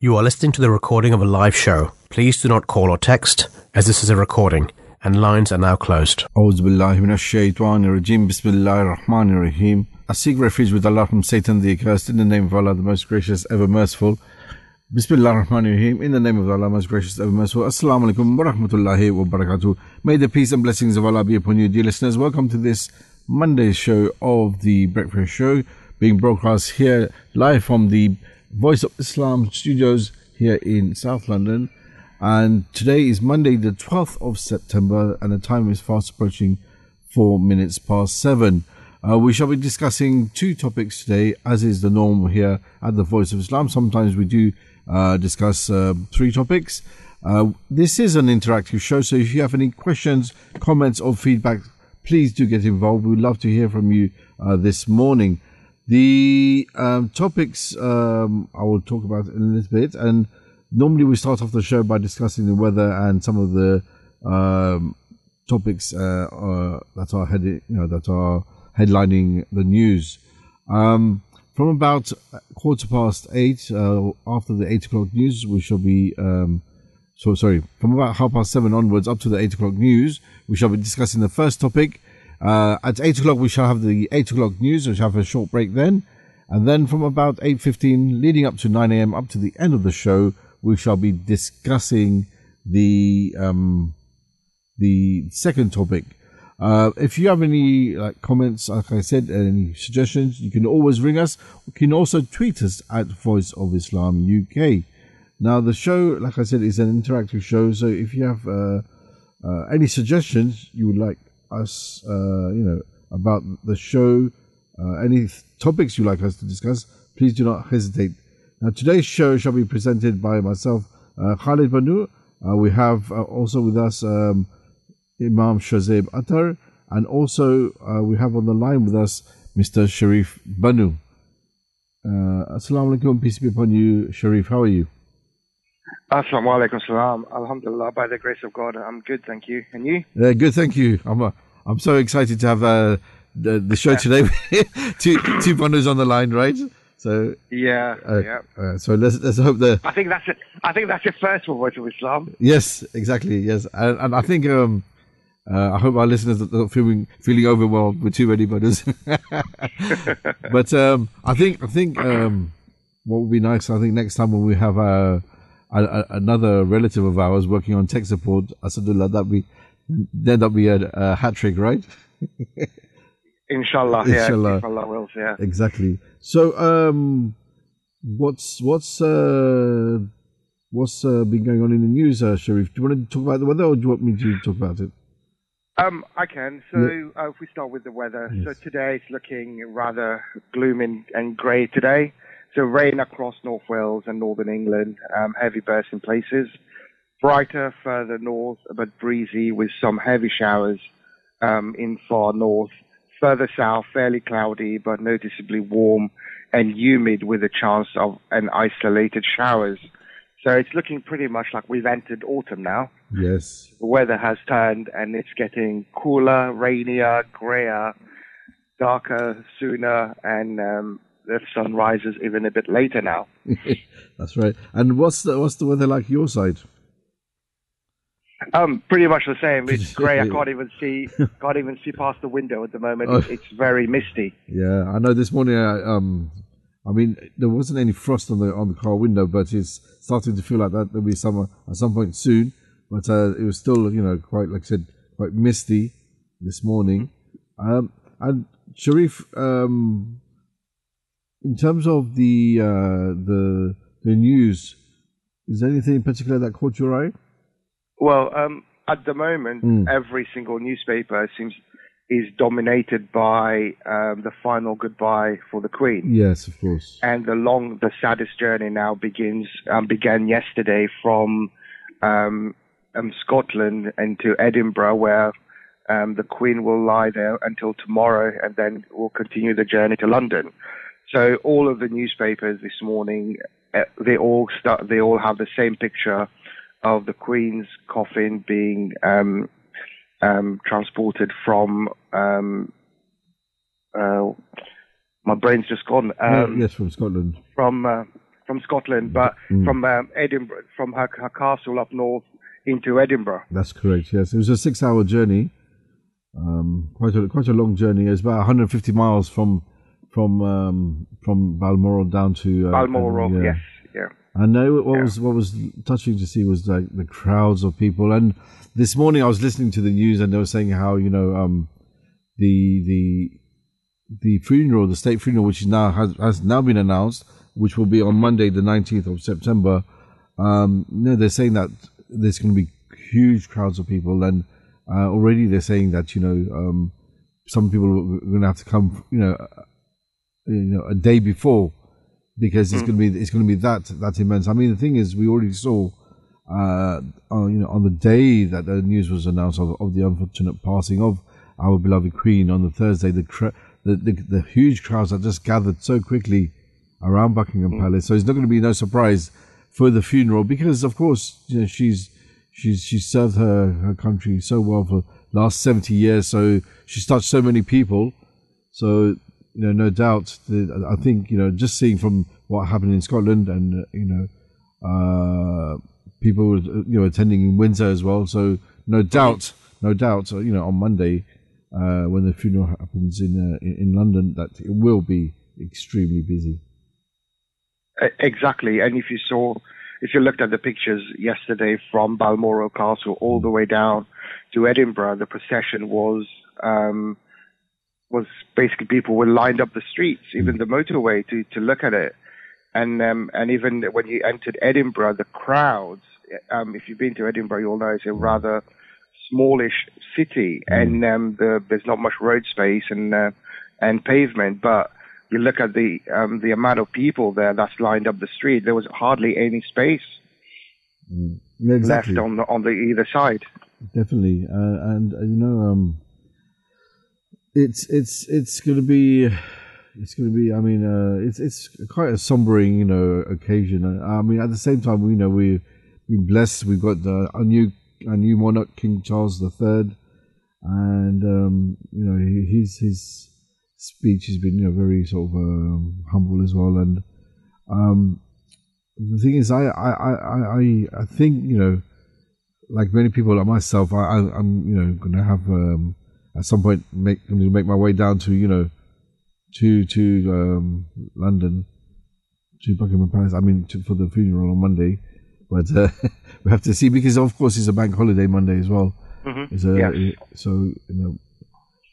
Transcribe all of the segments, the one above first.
You are listening to the recording of a live show. Please do not call or text, as this is a recording, and lines are now closed. أعوذ بالله من الشيطان الرجيم بسم الله الرحمن الرحيم I seek refuge with Allah from Satan the accursed in the name of Allah the most gracious ever merciful Bismillah ar-Rahman ar-Rahim in the name of Allah most gracious ever merciful Assalamu alaikum wa rahmatullahi wa barakatuh May the peace and blessings of Allah be upon you dear listeners welcome to this Monday show of the Breakfast Show being broadcast here live from the Voice of Islam studios here in South London and today is Monday the 12th of September and the time is fast approaching four minutes past seven uh, we shall be discussing two topics today, as is the norm here at the Voice of Islam. Sometimes we do uh, discuss uh, three topics. Uh, this is an interactive show, so if you have any questions, comments, or feedback, please do get involved. We'd love to hear from you uh, this morning. The um, topics um, I will talk about in a little bit, and normally we start off the show by discussing the weather and some of the um, topics uh, that are heading, you know, that are headlining the news. Um, from about quarter past eight, uh, after the eight o'clock news, we shall be, um, so sorry, from about half past seven onwards up to the eight o'clock news, we shall be discussing the first topic. Uh, at eight o'clock, we shall have the eight o'clock news, we shall have a short break then. And then from about 8.15, leading up to 9 a.m., up to the end of the show, we shall be discussing the, um, the second topic, uh, if you have any like comments, like I said, any suggestions, you can always ring us. You can also tweet us at Voice of Islam UK. Now, the show, like I said, is an interactive show. So if you have uh, uh, any suggestions you would like us, uh, you know, about the show, uh, any topics you like us to discuss, please do not hesitate. Now, today's show shall be presented by myself, uh, Khalid Banu. we have also with us. Um, Imam Shazib Attar, and also uh, we have on the line with us Mr. Sharif Banu. Uh, Assalamu alaikum, peace be upon you, Sharif. How are you? Assalamu alaikum salam. Alhamdulillah, by the grace of God, I'm good, thank you. And you? Yeah, good, thank you. I'm uh, I'm so excited to have uh, the, the show today. two two Banus on the line, right? So yeah, uh, yeah. Uh, so let's let's hope that. I think that's it. I think that's your first voice of Islam. Yes, exactly. Yes, and, and I think um, uh, I hope our listeners are not feeling feeling overwhelmed with too many butters. but um, I think I think um, what would be nice. I think next time when we have a, a, another relative of ours working on tech support, Asadullah, that be then that be a, a hat trick, right? Inshallah, yeah. Inshallah, Inshallah wills, yeah. Exactly. So, um, what's what's uh, what's uh, been going on in the news, uh, Sharif? Do you want to talk about the weather, or do you want me to talk about it? Um, I can. So yeah. uh, if we start with the weather, yes. so today it's looking rather gloomy and grey today. So rain across North Wales and Northern England, um, heavy bursts in places. Brighter further north, but breezy with some heavy showers um, in far north. Further south, fairly cloudy, but noticeably warm and humid with a chance of an isolated showers. So it's looking pretty much like we've entered autumn now. Yes. The weather has turned and it's getting cooler, rainier, grayer, darker sooner, and um, the sun rises even a bit later now. That's right. And what's the what's the weather like your side? Um, pretty much the same. It's grey. I can't even see. Can't even see past the window at the moment. Oh. It's very misty. Yeah, I know. This morning, I, um, I mean, there wasn't any frost on the on the car window, but it's starting to feel like that there'll be summer at some point soon. But uh, it was still, you know, quite like I said, quite misty this morning. Um, and Sharif, um, in terms of the uh, the the news, is there anything in particular that caught your eye? Well, um, at the moment, mm. every single newspaper seems is dominated by um, the final goodbye for the Queen. Yes, of course. And the long, the saddest journey now begins um, began yesterday from um, um Scotland into Edinburgh, where um, the Queen will lie there until tomorrow, and then will continue the journey to London. So all of the newspapers this morning, uh, they all start, they all have the same picture of the Queen's coffin being um, um, transported from. Um, uh, my brain's just gone. Um, yes, from Scotland. From uh, from Scotland, but Mm. from um, Edinburgh, from her, her castle up north into Edinburgh. That's correct. Yes, it was a six-hour journey. Um, quite a quite a long journey. It's about 150 miles from from um, from Balmoral down to uh, Balmoral, yeah. yes, yeah. I know what Yeah. was what was touching to see was like the crowds of people. And this morning I was listening to the news and they were saying how you know um, the the the funeral, the state funeral, which is now has, has now been announced, which will be on Monday, the 19th of September. Um, you know, they're saying that there's going to be huge crowds of people, and uh, already they're saying that you know um, some people are going to have to come, you know, uh, you know, a day before because it's going to be it's going to be that that immense. I mean, the thing is, we already saw, uh, on, you know, on the day that the news was announced of, of the unfortunate passing of our beloved Queen on the Thursday, the cr- the, the the huge crowds that just gathered so quickly around Buckingham Palace. So it's not going to be no surprise for the funeral because, of course, you know, she's she's she's served her her country so well for the last seventy years. So she's touched so many people. So you know, no doubt. The, I think you know, just seeing from what happened in Scotland, and uh, you know, uh, people you know attending in Windsor as well. So no doubt, no doubt. uh, You know, on Monday uh, when the funeral happens in, uh, in London, that it will be extremely busy. Exactly. And if you saw, if you looked at the pictures yesterday from Balmoral Castle all the way down to Edinburgh, the procession was um, was basically people were lined up the streets, even the motorway, to to look at it. And um, and even when you entered Edinburgh, the crowds. Um, if you've been to Edinburgh, you'll know it's a rather smallish city, and um, the, there's not much road space and uh, and pavement, but you look at the um, the amount of people there that's lined up the street. There was hardly any space exactly. left on the on the either side. definitely uh, and uh, you know um it's it's it's gonna be it's gonna be i mean uh it's it's quite a sombering you know occasion. I, mean at the same time we know we've been blessed we've got the, a new a new monarch king charles the third. And um you know his his speech has been you know very sort of um, humble as well. And um the thing is i i i i, I think you know like many people like myself, I, I I'm you know going to have um, at some point make make my way down to you know to to um, London to Buckingham Palace. I mean to, for the funeral on Monday, but uh, we have to see because of course it's a bank holiday Monday as well. Mhm. It's a, Yes. so you know,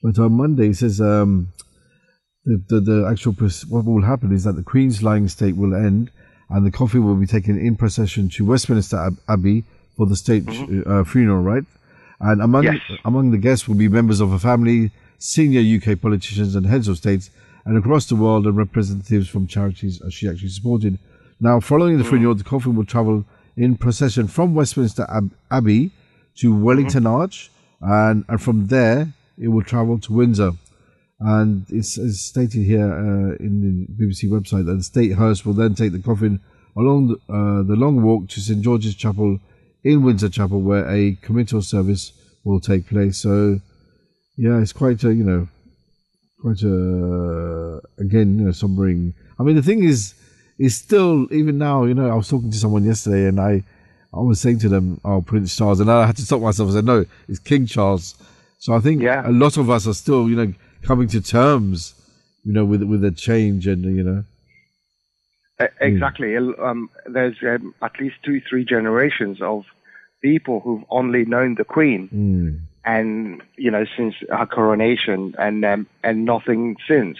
but on Monday it says um, the, the the actual what will happen is that the Queen's lying state will end, and the coffin will be taken in procession to Westminster Ab- Abbey for the state uh, funeral, right? And among Yes. among the guests will be members of her family, senior UK politicians and heads of states, and across the world, and representatives from charities she actually supported. Now, following the funeral, the coffin will travel in procession from Westminster Ab- Abbey to Wellington Arch, and, and from there it will travel to Windsor. And it's, it's stated here uh, in the BBC website that the state hearse will then take the coffin along the, uh, the long walk to St George's Chapel in Windsor Chapel, where a committal service will take place. So, yeah, it's quite a you know, quite a again you know sombering. I mean, the thing is, is still even now. You know, I was talking to someone yesterday, and I, I was saying to them, "Oh, Prince Charles," and I had to stop myself and say, "No, it's King Charles." So I think Yeah. a lot of us are still, you know, coming to terms, you know, with with the change, and you know, Exactly. Um, there's um, at least two, three generations of people who've only known the Queen, mm, and you know since her coronation, and um, and nothing since.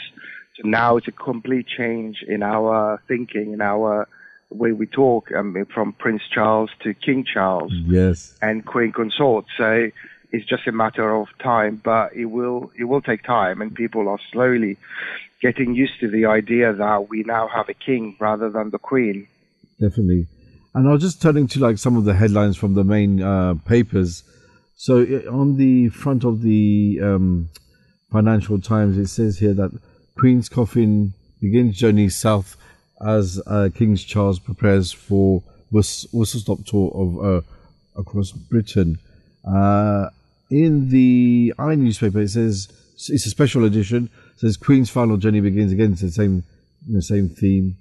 So now it's a complete change in our thinking, in our way we talk, um, from Prince Charles to King Charles yes, and Queen Consort. So it's just a matter of time, but it will it will take time, and people are slowly getting used to the idea that we now have a king rather than the Queen. definitely. And I was just turning to like some of the headlines from the main uh, papers. So on the front of the um, Financial Times, it says here that Queen's coffin begins journey south as uh, King Charles prepares for whistle whistle stop tour of uh, across Britain. Uh, in the I newspaper, it says it's a special edition. It says Queen's final journey begins again. It's the same, the same theme.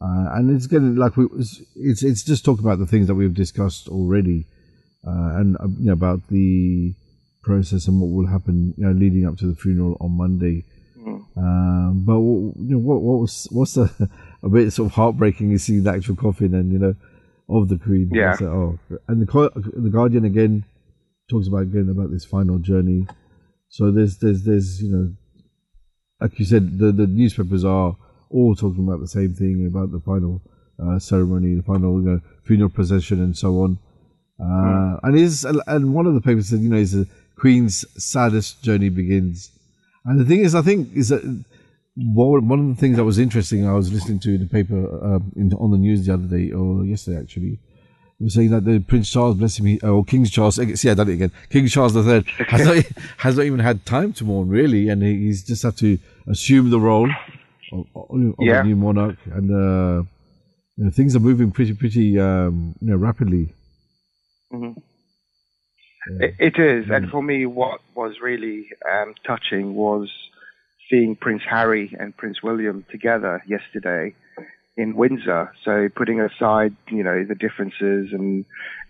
Uh, and it's getting like we, it's it's just talking about the things that we've discussed already, uh, and uh, you know, about the process and what will happen, you know, leading up to the funeral on Monday. Um, but what, you know, what, what was what's a, a bit sort of heartbreaking is seeing the actual coffin and you know of the Queen. Yeah. Like, oh, and the the Guardian again talks about again about this final journey. So there's there's there's you know, like you said, the the newspapers are all talking about the same thing about the final uh, ceremony, the final you know, funeral procession, and so on. Uh, And is and one of the papers said, you know, is the Queen's saddest journey begins. And the thing is, I think is that one of the things that was interesting, I was listening to in the paper um, in, on the news the other day or yesterday actually, was saying that the Prince Charles, bless him, he, or King Charles, see, I done it again. King Charles III has not, has not even had time to mourn really, and he's just had to assume the role of, of Yeah. a new monarch, and uh, you know, things are moving pretty, pretty, um, you know, rapidly. Mhm. Yeah. It, it is, and for me, what was really um, touching was seeing Prince Harry and Prince William together yesterday in Windsor. So putting aside, you know, the differences and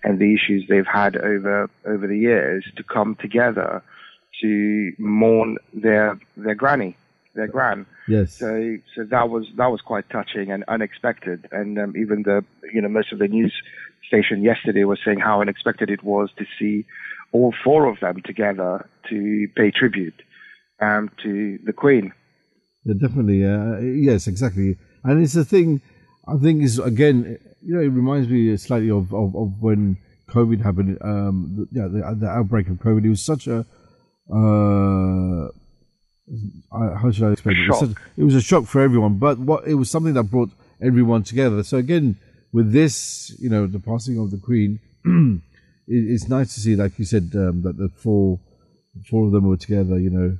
and the issues they've had over over the years, to come together to mourn their their granny, their gran. Yes. So, so that was that was quite touching and unexpected. And um, even the you know most of the news station yesterday was saying how unexpected it was to see all four of them together to pay tribute um, to the Queen. Yeah, definitely. Uh, yes, exactly. And it's the thing. I think is again, you know, it reminds me slightly of of, of when COVID happened. Um, the, yeah, the, the outbreak of COVID. It was such a. Uh, how should I explain it? It was, Shock. it was a shock for everyone, but what it was something that brought everyone together. So again, with this, you know, the passing of the Queen, it, it's nice to see, like you said, um, that the four four of them were together. You know,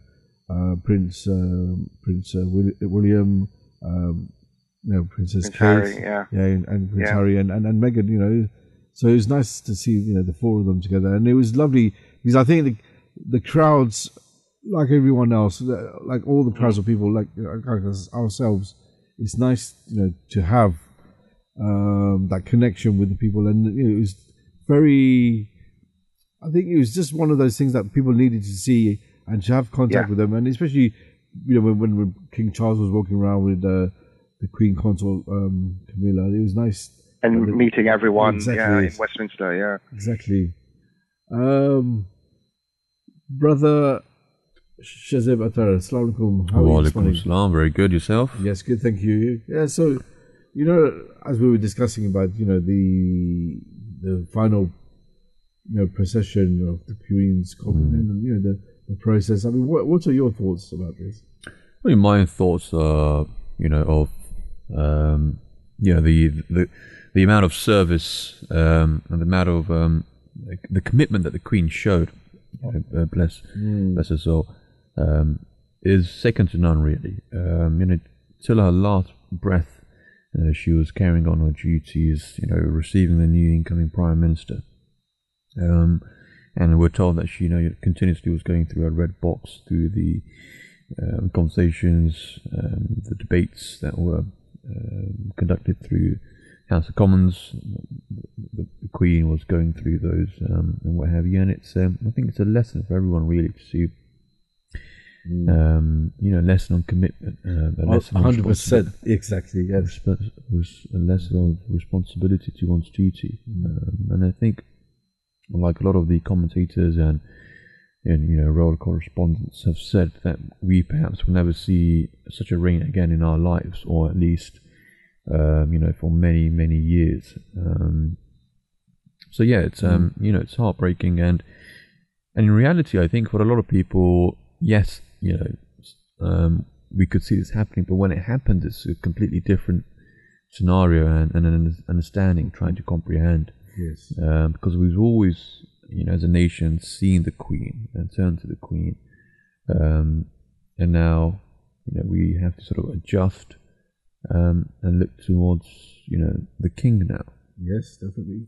uh, Prince um Prince uh, Will- William, um, you know, Princess Prince Kate, Harry, yeah. and, and Prince Yeah. Harry and, and, and Meghan. You know, so it was nice to see you know the four of them together, and it was lovely because I think the, the crowds, like everyone else, like all the crowds of people, like, like ourselves, it's nice you know to have um, that connection with the people, and you know, it was very. I think it was just one of those things that people needed to see and to have contact Yeah. with them, and especially you know when, when, when King Charles was walking around with uh, the Queen Consort um, Camilla, it was nice. And the- meeting everyone, Exactly. yeah, in Westminster, yeah. Exactly. Um, brother Shazib Atar. Assalamu alaikum. How are you this Walaikum morning? salam. Very good. Yourself? Yes, good, thank you. Yeah, so you know, as we were discussing about, you know, the the final, you know, procession of the Queen's coffin and you know the, the process. I mean, what what are your thoughts about this? I mean, my thoughts are, you know, of, um, you know, the the the amount of service um, and the amount of um, the commitment that the Queen showed, uh, bless bless her soul, um, is second to none. Really, um, you know, till her last breath, uh, she was carrying on her duties. You know, receiving the new incoming Prime Minister. Um, and we're told that she, you know, continuously was going through a red box through the um, conversations, um, the debates that were um, conducted through House of Commons. The, the Queen was going through those um, and what have you, and it's um, I think it's a lesson for everyone really to see. Um, you know, lesson on commitment, uh, a lesson on Hundred responsibility percent, exactly. Yes. a lesson of responsibility to one's duty. Um, and I think, like a lot of the commentators and and you know royal correspondents have said that we perhaps will never see such a reign again in our lives, or at least um, you know for many many years. Um, so yeah, it's um, you know it's heartbreaking and and in reality, I think for a lot of people, yes, you know, um, we could see this happening, but when it happens, it's a completely different scenario and, and an understanding, trying to comprehend. Yes. Um, because we've always, you know, as a nation, seen the Queen and turned to the Queen, um, and now, you know, we have to sort of adjust um, and look towards, you know, the King now. Yes, definitely.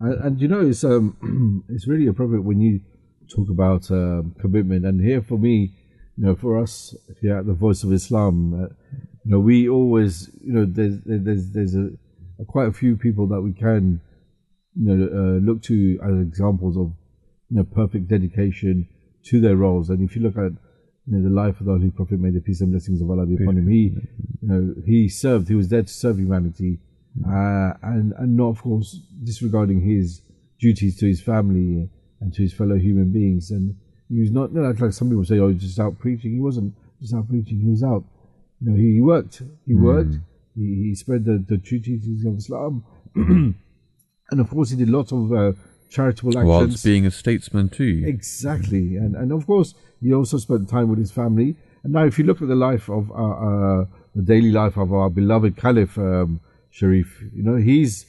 And, and you know, it's um, it's really appropriate when you talk about um, commitment. And here, for me, you know, for us at the Voice of Islam, uh, you know, we always, you know, there's there's there's a, a quite a few people that we can, you know, uh, look to as examples of, you know, perfect dedication to their roles. And if you look at, you know, the life of the Holy Prophet, may the peace and blessings of Allah be upon him, he, you know, he served, he was there to serve humanity, uh, and and not of course disregarding his duties to his family and to his fellow human beings. And he was not, you know, like some people say, oh, he's just out preaching. He wasn't just out preaching. He was out you know, he, he worked. He worked. He, he spread the, the true teachings of Islam. and of course, he did lots of uh, charitable actions. Whilst being a statesman too. Exactly. And, and of course, he also spent time with his family. And now, if you look at the life of uh, uh, the daily life of our beloved Caliph um, Sharif, you know, he's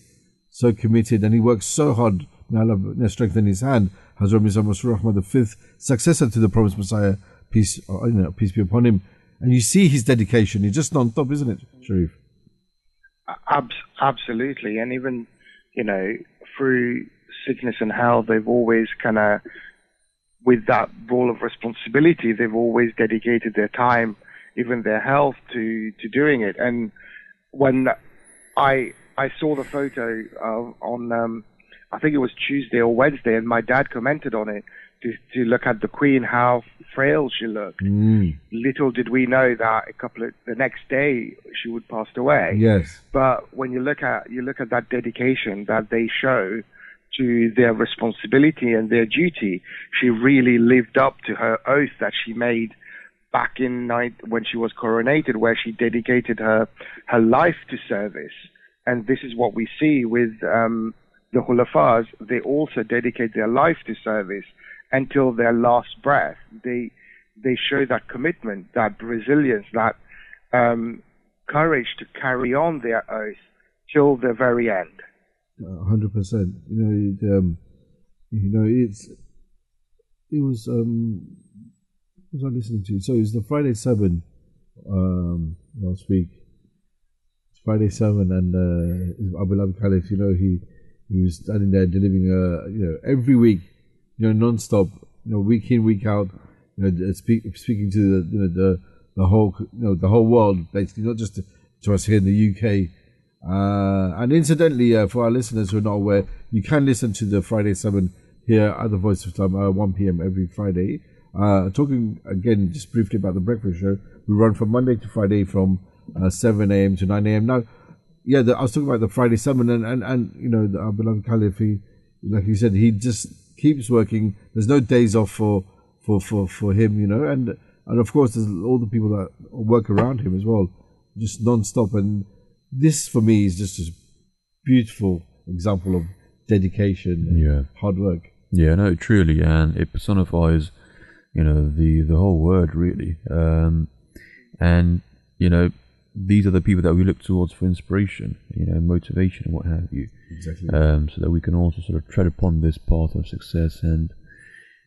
so committed and he works so hard. May Allah strengthen his hand. Hazrat Mirza Masroor Ahmad, the fifth successor to the promised Messiah, peace, uh, you know, peace be upon him, and you see his dedication. He's just non-stop, isn't it, Sharif? Ab- absolutely, and even you know through sickness and health, they've always kind of with that role of responsibility, they've always dedicated their time, even their health, to to doing it. And when I I saw the photo of, on um, I think it was Tuesday or Wednesday, and my dad commented on it to, to look at the Queen, how frail she looked. Mm. Little did we know that a couple of the next day she would pass away. Yes. But when you look at you look at that dedication that they show to their responsibility and their duty, she really lived up to her oath that she made back in night when she was coronated, where she dedicated her her life to service. And this is what we see with um, the Khulafas. They also dedicate their life to service until their last breath. They they show that commitment, that resilience, that um, courage to carry on their oath till the very end. hundred percent. You know, it, um, you know, it's it was um, was I listening to? So it was the Friday Sermon um, last week. It's Friday Sermon, and uh, our beloved Caliph, you know, he he was standing there delivering a you know every week you know, non-stop, you know, week in, week out, you know, speak, speaking to the, you know, the, the whole, you know, the whole world, basically, not just to, to us here in the UK. Uh, and incidentally, uh, for our listeners who are not aware, you can listen to the Friday Sermon here at the Voice of Time, uh, 1 p.m. every Friday. Uh, talking again, just briefly about the breakfast show, we run from Monday to Friday from uh, 7 a.m. to 9 a.m. Now, yeah, the, I was talking about the Friday Sermon, and, and, and you know, the, our beloved Caliph, he, like you said, he just keeps working. There's no days off for for for for him, you know, and and of course there's all the people that work around him as well, just non-stop. And this for me is just a beautiful example of dedication, and Yeah. hard work. Yeah, no, truly, and it personifies, you know, the the whole word really. Um, and you know, these are the people that we look towards for inspiration, you know, motivation and what have you. Exactly. Um, so that we can also sort of tread upon this path of success and,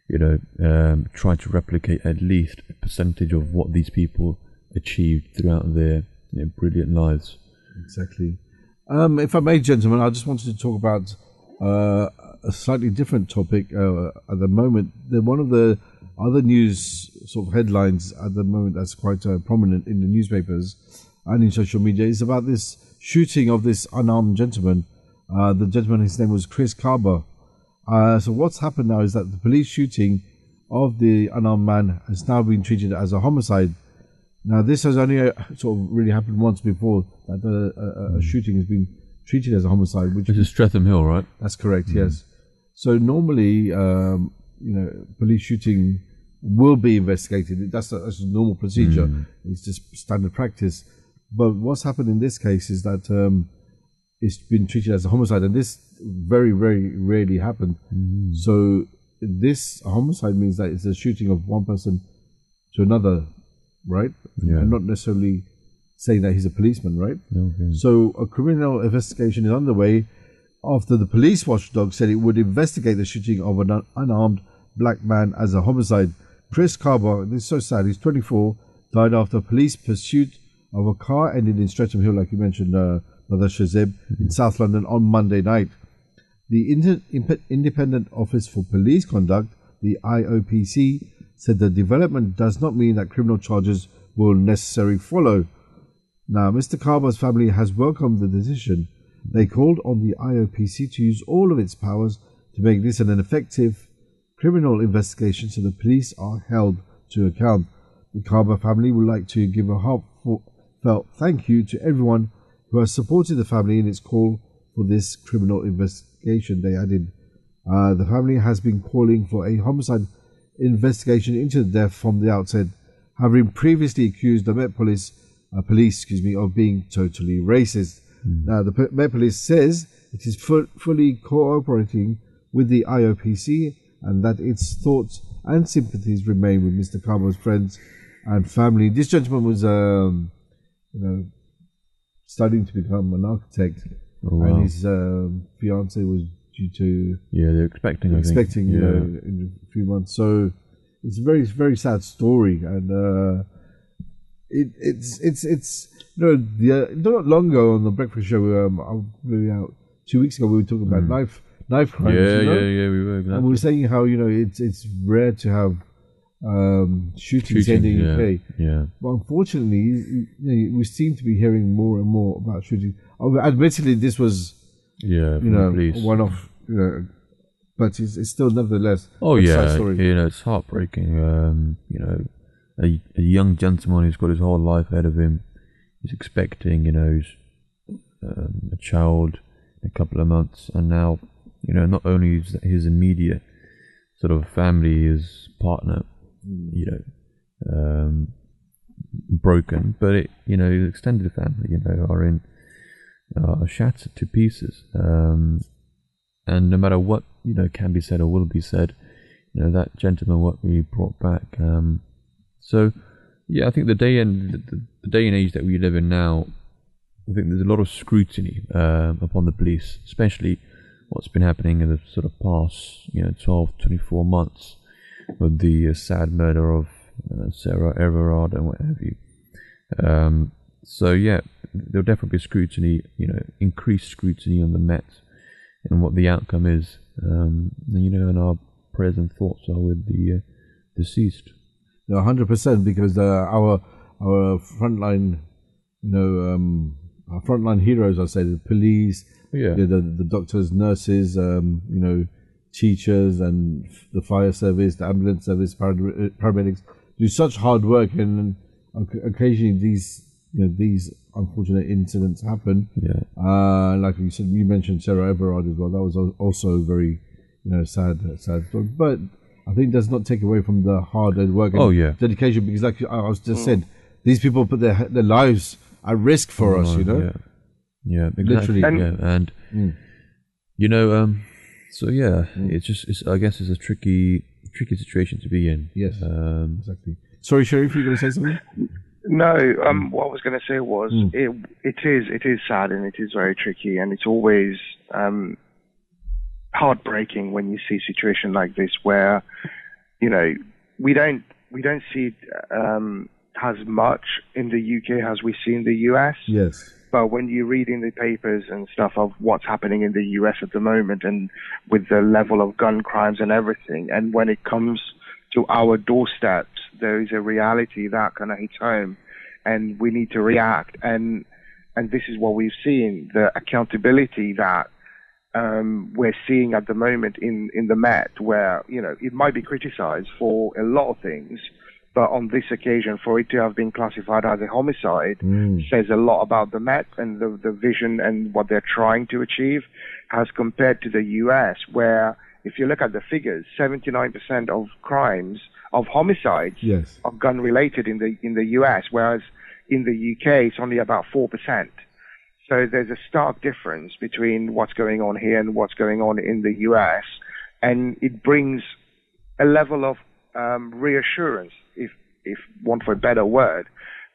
you know, um, try to replicate at least a percentage of what these people achieved throughout their you know, brilliant lives. Exactly. Um, if I may, gentlemen, I just wanted to talk about uh, a slightly different topic uh, at the moment. The, one of the other news sort of headlines at the moment that's quite uh, prominent in the newspapers and in social media is about this shooting of this unarmed gentleman. Uh, the gentleman, his name was Chris Kaba. Uh, so what's happened now is that the police shooting of the unarmed man has now been treated as a homicide. Now, this has only uh, sort of really happened once before that uh, a, a, shooting has been treated as a homicide, which is Streatham Hill, right? that's correct, yes. So normally, um, you know, police shooting will be investigated. That's a, that's a normal procedure. It's just standard practice. But what's happened in this case is that um, it's been treated as a homicide, and this very, very rarely happened. So this homicide means that it's a shooting of one person to another, right? Yeah. And not necessarily saying that he's a policeman, right? Okay. So a criminal investigation is underway after the police watchdog said it would investigate the shooting of an unarmed black man as a homicide. Chris Kaba, this is so sad, he's 24, died after police pursuit of a car ended in Streatham Hill, like you mentioned, uh, Brother Shazib, in South London on Monday night. The Inter- Imp- Independent Office for Police Conduct, the IOPC, said the development does not mean that criminal charges will necessarily follow. Now, Mr. Kaba's family has welcomed the decision. They called on the IOPC to use all of its powers to make this an effective criminal investigation so the police are held to account. The Kaba family would like to give a heartfelt thank you to everyone who has supported the family in its call for this criminal investigation. They added, uh, the family has been calling for a homicide investigation into the death from the outset, having previously accused the Met Police, uh, police, excuse me, of being totally racist. Mm. Now, the Met Police says it is fu- fully cooperating with the IOPC and that its thoughts and sympathies remain with Mr. Kaba's friends and family. This gentleman was, um, you know, studying to become an architect, oh, wow. and his um, fiance was due to yeah, they're expecting, expecting, you yeah. know, in a few months. So it's a very, very sad story, and uh, it, it's, it's, it's, you know, the, not long ago on the breakfast show, um, I out two weeks ago, we were talking about mm. knife, knife crimes. Yeah, you know? yeah, yeah, we were. Exactly. And we were saying how you know it's it's rare to have um, shootings Shooting, in the yeah, UK. Yeah. But unfortunately, you know, we seem to be hearing more and more about shootings. Admittedly, this was yeah, you know, one off. You know, but it's, it's still nevertheless. Oh yeah, you know, it's heartbreaking. Um, you know, a, a young gentleman who's got his whole life ahead of him. He's expecting, you know, um, a child in a couple of months, and now, you know, not only is his immediate sort of family, his partner, you know, um, broken, but it, you know, extended family, you know, are in uh, shattered to pieces. Um, and no matter what you know can be said or will be said, you know that gentleman what we brought back. Um, so yeah, I think the day and the, the, day and age that we live in now, I think there's a lot of scrutiny uh, upon the police, especially what's been happening in the sort of past you know 12, 24 months with the uh, sad murder of uh, Sarah Everard and what have you. Um, so yeah, there'll definitely be scrutiny, you know, increased scrutiny on the Met and what the outcome is. Um, you know, and our prayers and thoughts are with the uh, deceased. Hundred percent, because uh, our our frontline, you know, um, our frontline heroes, I say, the police, yeah, the, the, the doctors, nurses, um, you know, teachers, and the fire service, the ambulance service, paramedics do such hard work, and occasionally these you know these unfortunate incidents happen. Yeah. Uh, like you said, you mentioned Sarah Everard as well. That was also very you know sad, sad story. But I think does not take away from the hard work and oh, yeah. dedication because, like I was just mm. said, these people put their their lives at risk for oh, us. You know. Yeah. Yeah. Exactly. Literally. And, yeah. And mm. you know, um, so yeah, mm. it's just it's I guess it's a tricky tricky situation to be in. Yes. Um, exactly. Sorry, Sharif, you going to say something? No, um, what I was going to say was mm. it it is it is sad and it is very tricky and it's always um, heartbreaking when you see a situation like this where you know we don't we don't see it um, as much in the UK as we see in the US. Yes. But when you're reading the papers and stuff of what's happening in the US at the moment and with the level of gun crimes and everything, and when it comes to our doorsteps, there is a reality that kind of hits home, and we need to react. And and this is what we've seen: the accountability that um, we're seeing at the moment in in the Met, where you know it might be criticised for a lot of things, but on this occasion, for it to have been classified as a homicide mm. says a lot about the Met and the the vision and what they're trying to achieve, as compared to the U.S., where if you look at the figures, 79% of crimes of homicides yes. are gun related in the in the US, whereas in the UK it's only about four percent. So there's a stark difference between what's going on here and what's going on in the US, and it brings a level of um, reassurance, if if one for a better word,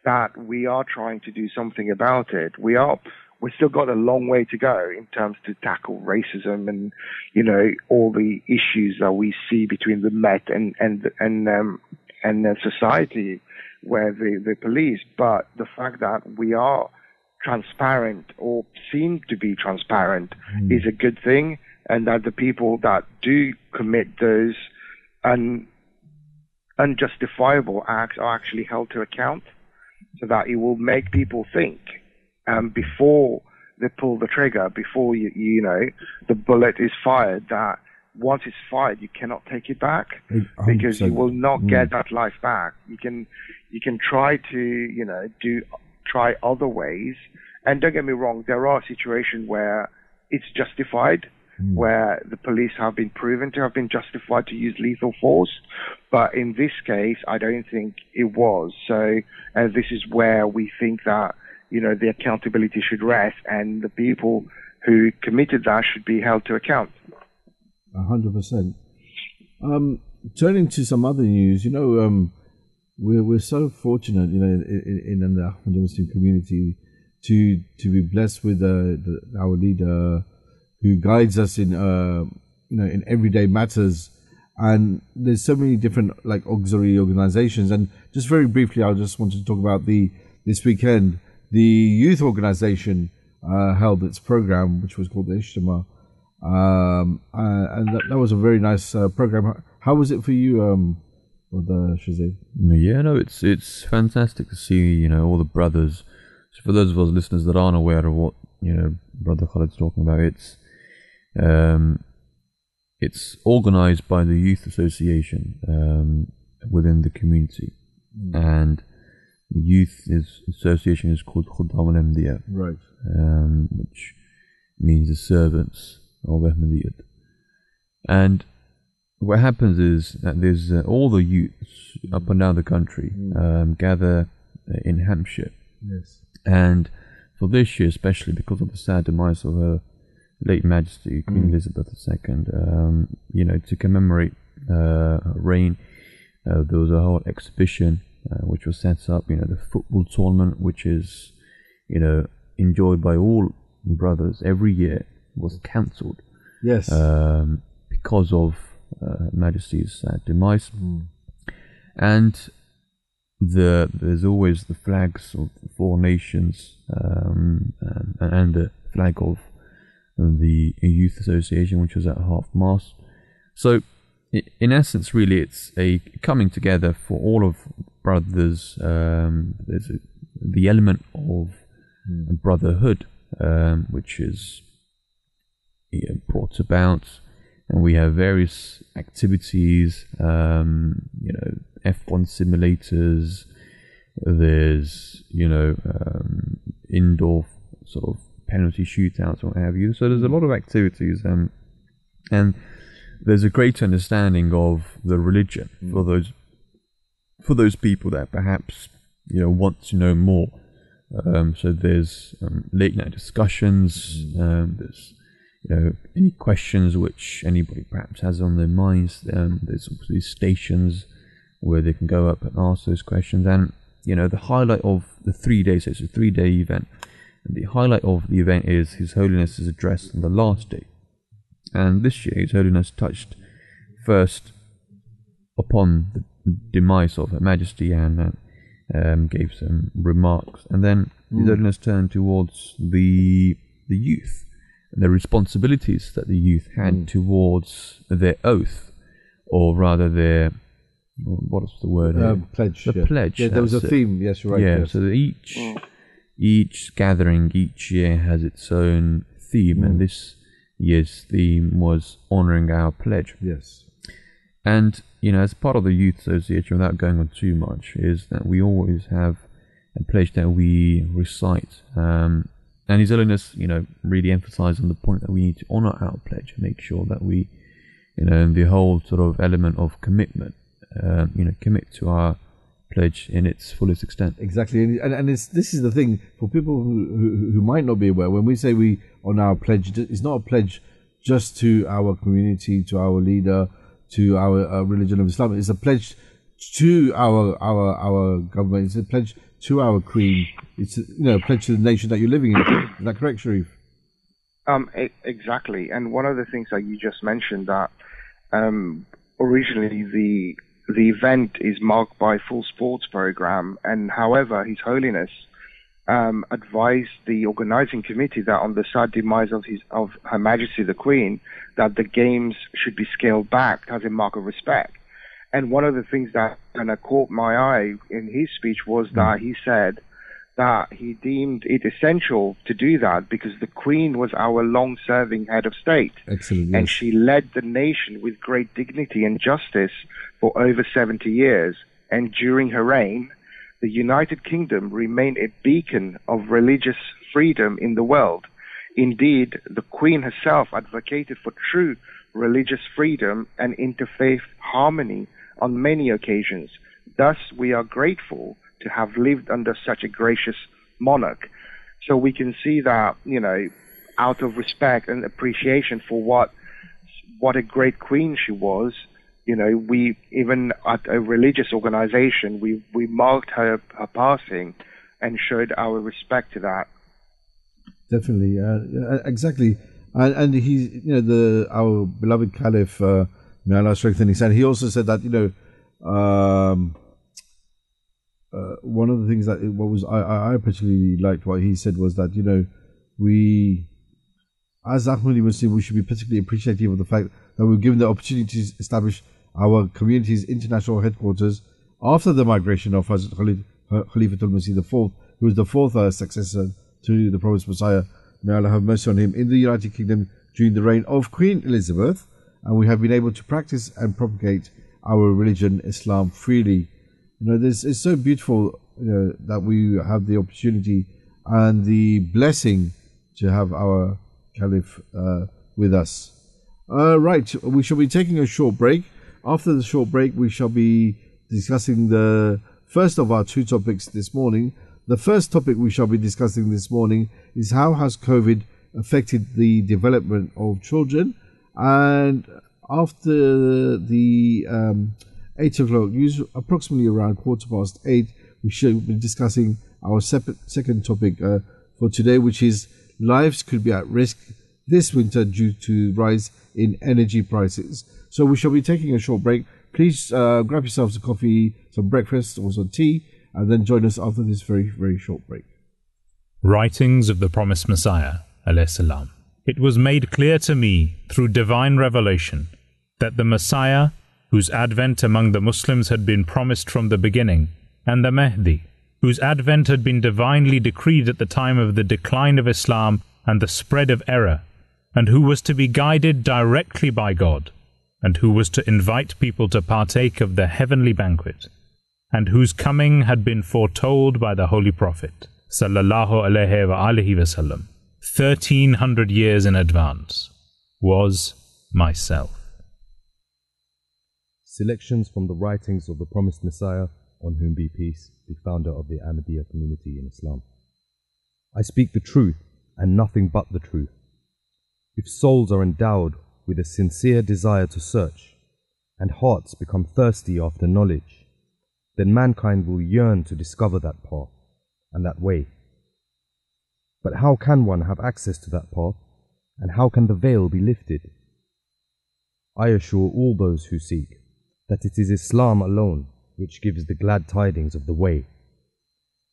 that we are trying to do something about it. We are we've still got a long way to go in terms to tackle racism and you know all the issues that we see between the Met and and and um, and the society where the the police. But the fact that we are transparent or seem to be transparent mm. is a good thing, and that the people that do commit those un, unjustifiable acts are actually held to account. so that it will make people think um, before they pull the trigger, before you, you know the bullet is fired, that once it's fired, you cannot take it back because you will not Mm. get that life back. You can you can try to you know do try other ways, and don't get me wrong, there are situations where it's justified, where the police have been proven to have been justified to use lethal force, but in this case, I don't think it was. So, uh, this is where we think that you know the accountability should rest, and the people who committed that should be held to account. A hundred percent. Um, turning to some other news, you know, um, we're we're so fortunate, you know, in, in, in the Muslim community to to be blessed with uh, the, our leader who guides us in uh, you know in everyday matters. And there's so many different like auxiliary organizations. And just very briefly, I just wanted to talk about the this weekend the youth organization uh, held its program, which was called the Ijtema um, uh, and that, that was a very nice uh, program. How, how was it for you, um, with Shazib? Yeah, no, it's it's fantastic to see you know all the brothers. So for those of us listeners that aren't aware of what you know Brother Khaled's talking about, it's um, it's organised by the youth association um, within the community, and the youth is, association is called Khuddam al Ahmadiyya, Right. um, which means the servants of Ahmadiyyat. And what happens is that there's uh, all the youths up and down the country um, gather uh, in Hampshire, Yes. and for this year, especially because of the sad demise of her late Majesty Queen Elizabeth II, um, you know, to commemorate uh, her reign, uh, there was a whole exhibition uh, which was set up. You know, the football tournament, which is you know enjoyed by all brothers every year, was cancelled Yes. um, because of uh, Majesty's uh, demise. And the there's always the flags of the four nations um, and, and the flag of the Youth Association, which was at half mast. So, in essence, really, it's a coming together for all of brothers. Um, there's a, the element of brotherhood, um, which is know, brought about, and we have various activities. Um, you know, F1 simulators. There's you know um, indoor sort of penalty shootouts or what have you. So there's a lot of activities, um, and there's a great understanding of the religion for those for those people that perhaps you know want to know more. Um, so there's um, late night discussions. Um, there's you know any questions which anybody perhaps has on their minds. Um, there's obviously stations where they can go up and ask those questions. And you know the highlight of the three days. So it's a three day event. And the highlight of the event is His Holiness's address on the last day. And this year, His Holiness touched first upon the demise of Her Majesty and uh, um, gave some remarks, and then His Holiness turned towards the the youth and the responsibilities that the youth had towards their oath, or rather their what is the word? Um, pledge. The yeah. pledge, Yeah, there was a it. theme. Yes, you're right. yeah, yes. so that each each gathering each year has its own theme, and this year's theme was honoring our pledge. yes. And you know, as part of the youth association, without going on too much, is that we always have a pledge that we recite. Um, and His Holiness, you know, really emphasised on the point that we need to honour our pledge and make sure that we, you know, the whole sort of element of commitment, um, you know, commit to our pledge in its fullest extent. Exactly, and and, and it's, this is the thing for people who, who who might not be aware. When we say we on our pledge, it's not a pledge just to our community, to our leader, to our uh, religion of Islam. It's a pledge to our our our government. It's a pledge to our Queen. It's a, you know a pledge to the nation that you're living in. Is that correct, Sharif? Um, e- exactly. And one of the things that you just mentioned that um, originally the the event is marked by full sports program, and however, His Holiness um, advised the organizing committee that on the sad demise of his of Her Majesty the Queen, that the games should be scaled back as a mark of respect. And one of the things that kind of caught my eye in his speech was that he said that he deemed it essential to do that because the Queen was our long serving head of state. Excellent. And she led the nation with great dignity and justice for over 70 years. And during her reign, the United Kingdom remained a beacon of religious freedom in the world. Indeed, the Queen herself advocated for true religious freedom and interfaith harmony on many occasions. Thus, we are grateful to have lived under such a gracious monarch. So we can see that, you know, out of respect and appreciation for what what a great queen she was, you know, we even at a religious organization, we we marked her her passing and showed our respect to that. Definitely, uh, exactly, and and he, you know, the our beloved Caliph, uh, may Allah strengthen his. He also said that you know, um, uh, one of the things that what was I, I particularly liked what he said was that you know, we, as Ahmadi Muslim, we should be particularly appreciative of the fact that we were given the opportunity to establish our community's international headquarters after the migration of Hazrat Khalid, Khalifatul Masih IV, who was the fourth uh, successor to the promised Messiah. May Allah have mercy on him in the United Kingdom during the reign of Queen Elizabeth, and we have been able to practice and propagate our religion, Islam, freely. You know, this is so beautiful you know, that we have the opportunity and the blessing to have our Caliph uh, with us. Uh, right, we shall be taking a short break. After the short break, we shall be discussing the first of our two topics this morning. The first topic we shall be discussing this morning is how has COVID affected the development of children. And after the um, 8 o'clock approximately around quarter past 8, we shall be discussing our second topic uh, for today, which is lives could be at risk this winter due to rise in energy prices. So we shall be taking a short break. Please uh, grab yourselves a coffee, some breakfast, or some tea, and then join us after this very, very short break. Writings of the Promised Messiah, salam. It was made clear to me through divine revelation that the Messiah, whose advent among the Muslims had been promised from the beginning, and the Mahdi, whose advent had been divinely decreed at the time of the decline of Islam and the spread of error, and who was to be guided directly by God, and who was to invite people to partake of the heavenly banquet, and whose coming had been foretold by the Holy Prophet, sallallahu alaihi wasallam, thirteen hundred years in advance, was myself. Selections from the writings of the promised Messiah, on whom be peace, the founder of the Ahmadiyya community in Islam. I speak the truth and nothing but the truth. If souls are endowed with a sincere desire to search, and hearts become thirsty after knowledge, then mankind will yearn to discover that path and that way. But how can one have access to that path, and how can the veil be lifted? I assure all those who seek that it is Islam alone which gives the glad tidings of the way.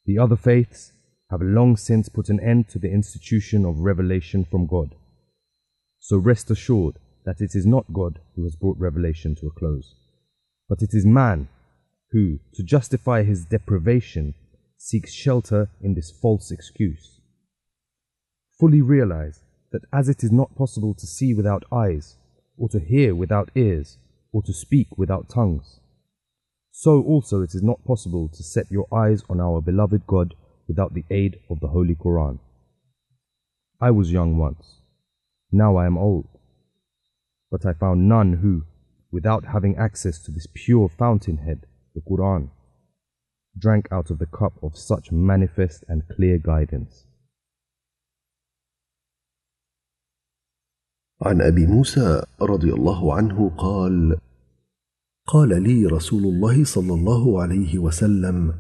The other faiths have long since put an end to the institution of revelation from God. So rest assured that it is not God who has brought revelation to a close, but it is man who, to justify his deprivation, seeks shelter in this false excuse. Fully realize that as it is not possible to see without eyes, or to hear without ears, or to speak without tongues, so also it is not possible to set your eyes on our beloved God without the aid of the Holy Quran. I was young once, now I am old, but I found none who, without having access to this pure fountainhead, the Quran, drank out of the cup of such manifest and clear guidance. عن أبي موسى رضي الله عنه قال قال لي رسول الله صلى الله عليه وسلم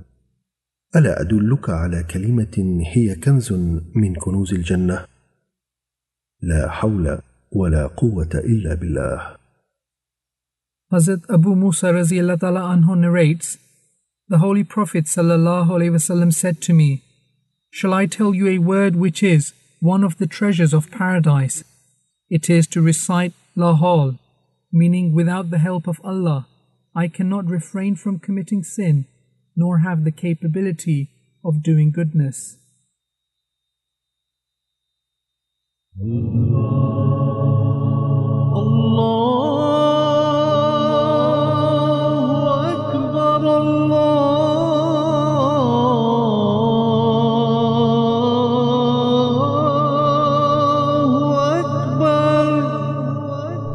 ألا أدلك على كلمة هي كنز من كنوز الجنة لا حول ولا قوة إلا بالله حضرت أبو موسى رضي الله تعالى عنه narrates, The Holy Prophet صلى الله عليه وسلم said to me, Shall I tell you a word which is one of the treasures of paradise? It is to recite La Hawla, meaning without the help of Allah, I cannot refrain from committing sin, nor have the capability of doing goodness.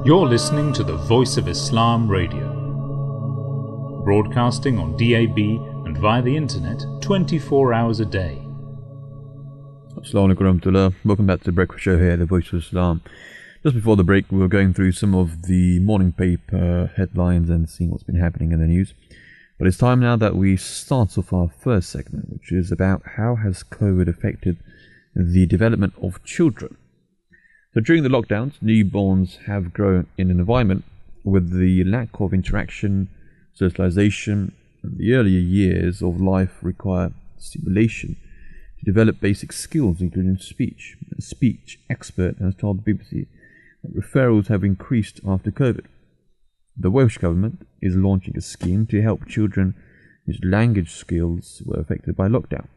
You're listening to the Voice of Islam Radio, broadcasting on DAB and via the internet 24 hours a day. Assalamu alaikum. Welcome back to the breakfast show here, the Voice of Islam. Just before the break, we were going through some of the morning paper headlines and seeing what's been happening in the news. But it's time now that we start off our first segment, which is about how has COVID affected the development of children. So during the lockdowns, newborns have grown in an environment with the lack of interaction, socialization, and the earlier years of life require stimulation to develop basic skills, including speech. A speech expert has told the BBC that referrals have increased after COVID. The Welsh Government is launching a scheme to help children whose language skills were affected by lockdown.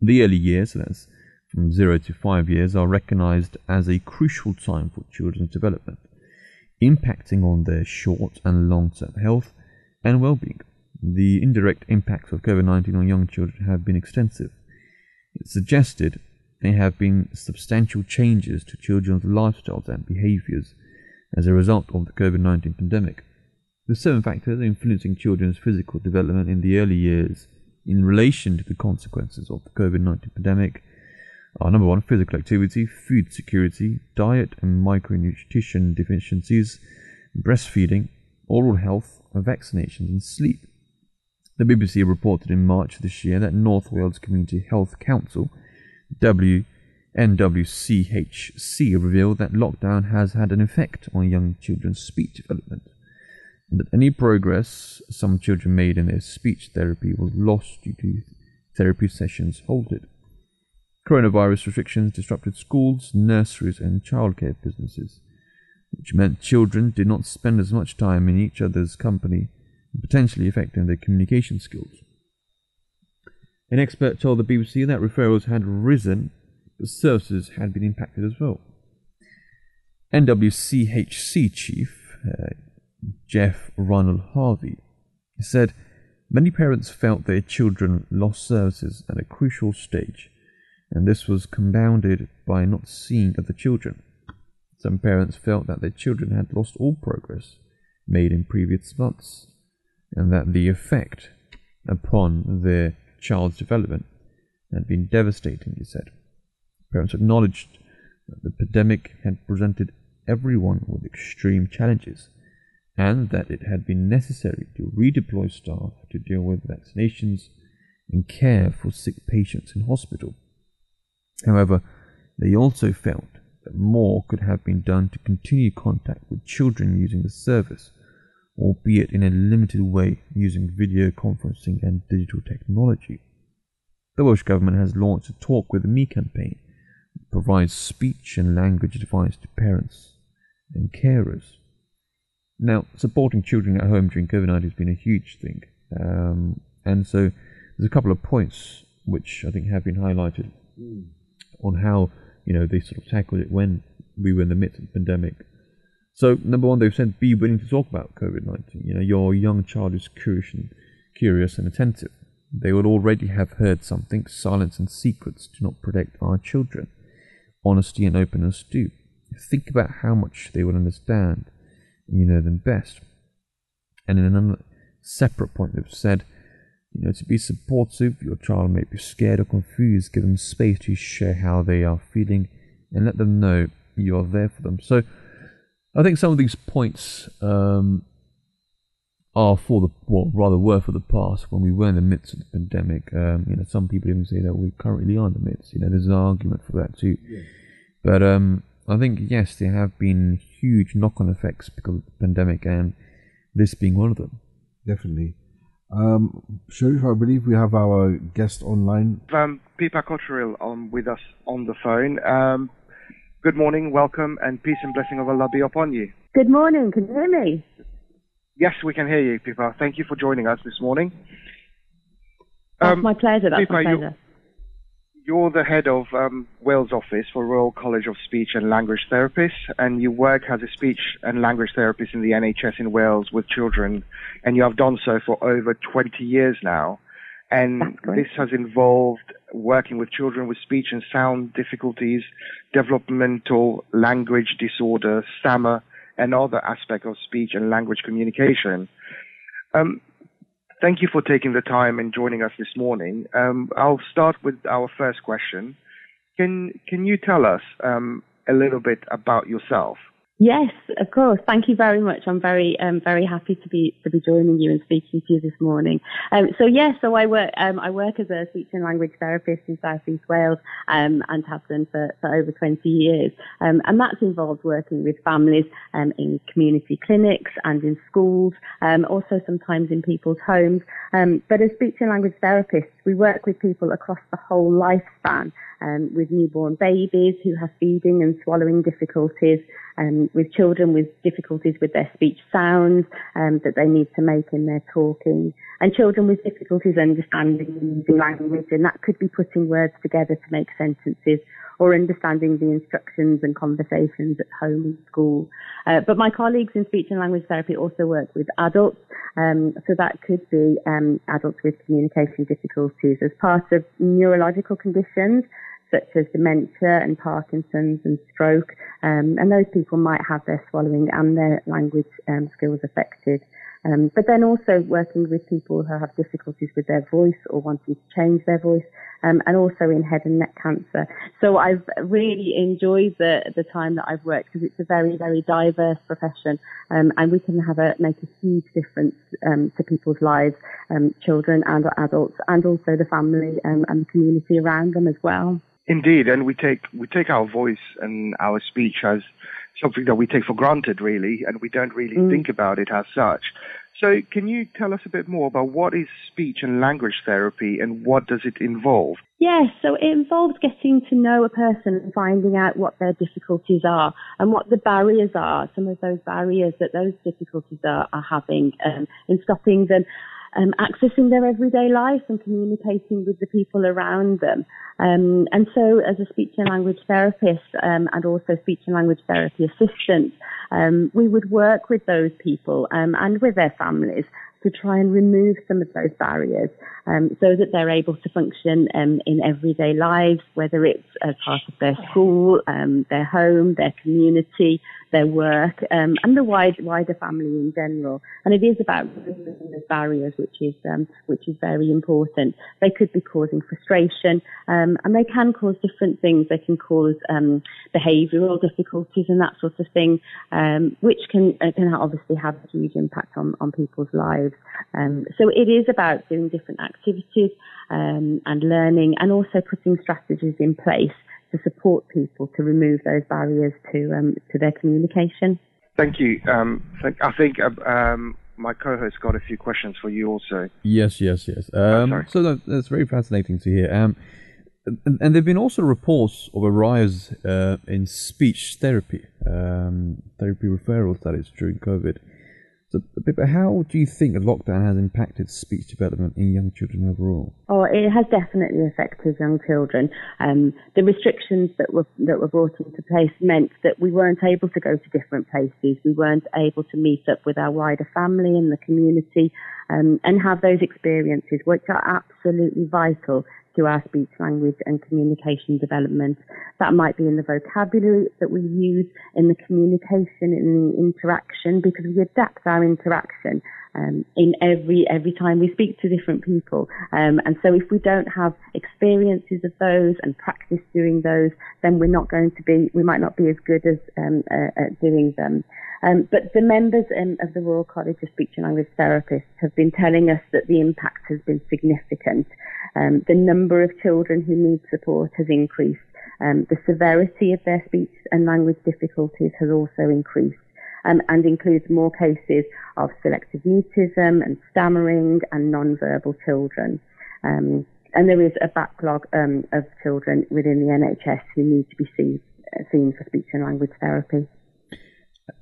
The early years, so that's from 0 to 5 years, are recognised as a crucial time for children's development, impacting on their short and long term health and well being. The indirect impacts of COVID 19 on young children have been extensive. It's suggested there have been substantial changes to children's lifestyles and behaviours as a result of the COVID 19 pandemic. The seven factors influencing children's physical development in the early years in relation to the consequences of the COVID 19 pandemic are number one, physical activity, food security, diet and micronutrition deficiencies, breastfeeding, oral health, vaccinations, and sleep. The BBC reported in March this year that North Wales Community Health Council, WNWCHC, revealed that lockdown has had an effect on young children's speech development, and that any progress some children made in their speech therapy was lost due to therapy sessions halted. Coronavirus restrictions disrupted schools, nurseries, and childcare businesses, which meant children did not spend as much time in each other's company, potentially affecting their communication skills. An expert told the BBC that referrals had risen, but services had been impacted as well. NWCHC chief uh, Jeff Ronald Harvey said many parents felt their children lost services at a crucial stage and this was compounded by not seeing other children. Some parents felt that their children had lost all progress made in previous months, and that the effect upon their child's development had been devastating, he said. Parents acknowledged that the pandemic had presented everyone with extreme challenges, and that it had been necessary to redeploy staff to deal with vaccinations and care for sick patients in hospital. However, they also felt that more could have been done to continue contact with children using the service, albeit in a limited way using video conferencing and digital technology. The Welsh Government has launched a Talk with Me campaign that provides speech and language advice to parents and carers. Now, supporting children at home during COVID 19 has been a huge thing, um, and so there's a couple of points which I think have been highlighted. Mm on how you know they sort of tackled it when we were in the midst of the pandemic. So number one, they've said be willing to talk about COVID nineteen. You know, your young child is curious and curious and attentive. They would already have heard something. Silence and secrets do not protect our children. Honesty and openness do. Think about how much they will understand. You know them best. And in another separate point, they've said you know, to be supportive, your child may be scared or confused. Give them space to share how they are feeling and let them know you are there for them. So, I think some of these points um, are for the, well, rather were for the past when we were in the midst of the pandemic. Um, you know, some people even say that we currently are in the midst. You know, there's an argument for that too. Yeah. But um, I think yes, there have been huge knock-on effects because of the pandemic, and this being one of them. Definitely. Um, Sharif, I believe we have our guest online. Um, Pippa Cotterill on with us on the phone. Um, good morning, welcome, and peace and blessing of Allah be upon you. Good morning. Can you hear me? Yes, we can hear you, Pippa. Thank you for joining us this morning. That's Um, my pleasure. That's Pippa, my you- pleasure. You're the head of um, Wales office for Royal College of Speech and Language Therapists, and you work as a speech and language therapist in the NHS in Wales with children, and you have done so for over 20 years now. And this has involved working with children with speech and sound difficulties, developmental language disorder, stammer, and other aspects of speech and language communication. Um, Thank you for taking the time and joining us this morning. Um, I'll start with our first question. Can can you tell us um, a little bit about yourself? Yes, of course. Thank you very much. I'm very, um, very happy to be to be joining you and speaking to you this morning. Um, so yes, so I work um, I work as a speech and language therapist in South East Wales um, and have done for, for over 20 years. Um, and that's involved working with families um, in community clinics and in schools, also sometimes in people's homes. But as speech and language therapists, we work with people across the whole lifespan. Um, with newborn babies who have feeding and swallowing difficulties, um, with children with difficulties with their speech sounds um, that they need to make in their talking, and children with difficulties understanding and using language, and that could be putting words together to make sentences or understanding the instructions and conversations at home and school. Uh, but my colleagues in speech and language therapy also work with adults, um, so that could be um, adults with communication difficulties as part of neurological conditions such as dementia and Parkinson's and stroke, um, and those people might have their swallowing and their language um, skills affected. Um, but then also working with people who have difficulties with their voice or wanting to change their voice, um, and also in head and neck cancer. So I've really enjoyed the the time that I've worked because it's a very very diverse profession, um, and we can have a make a huge difference um, to people's lives, um, children and adults, and also the family um, and the community around them as well. Indeed, and we take we take our voice and our speech as something that we take for granted, really, and we don't really Mm. think about it as such. So, can you tell us a bit more about what is speech and language therapy and what does it involve? Yes, so it involves getting to know a person and finding out what their difficulties are and what the barriers are, some of those barriers that those difficulties are, are having um, in stopping them um, accessing their everyday life and communicating with the people around them. Um, and so as a speech and language therapist um, and also speech and language therapy assistant, um, we would work with those people um, and with their families to try and remove some of those barriers um, so that they're able to function in everyday lives, whether it's as part of their school, their home, their community, their work, um, and the wide, wider family in general. And it is about those barriers, which is um, which is very important. They could be causing frustration, um, and they can cause different things. They can cause um, behavioural difficulties and that sort of thing, um, which can uh, can obviously have a huge impact on on people's lives. Um, so it is about doing different activities and learning, and also putting strategies in place to support people to remove those barriers to um, to their communication. Thank you. Um, thank, I think uh, um, my co-host got a few questions for you also. Yes, yes, yes. Um, sorry. so that, that's very fascinating to hear. Um, and, and there have been also reports of a rise uh, in speech therapy, um, therapy referrals, that is, during COVID. Pippa, how do you think the lockdown has impacted speech development in young children overall? Oh, it has definitely affected young children. Um, the restrictions that were that were brought into place meant that we weren't able to go to different places. We weren't able to meet up with our wider family and the community um, and have those experiences, which are absolutely vital to our speech, language, and communication development. That might be in the vocabulary that we use, in the communication, in the interaction, because we adapt our interaction um, in every every time we speak to different people. Um, and so, if we don't have experiences of those and practice doing those, then we're not going to be. We might not be as good as um, uh, at doing them. Um, but the members um, of the Royal College of Speech and Language Therapists have been telling us that the impact has been significant. Um, the number of children who need support has increased. The severity of their speech and language difficulties has also increased. Um, and includes more cases of selective mutism and stammering and non-verbal children. Um, and there is a backlog um, of children within the NHS who need to be seen, uh, seen for speech and language therapy.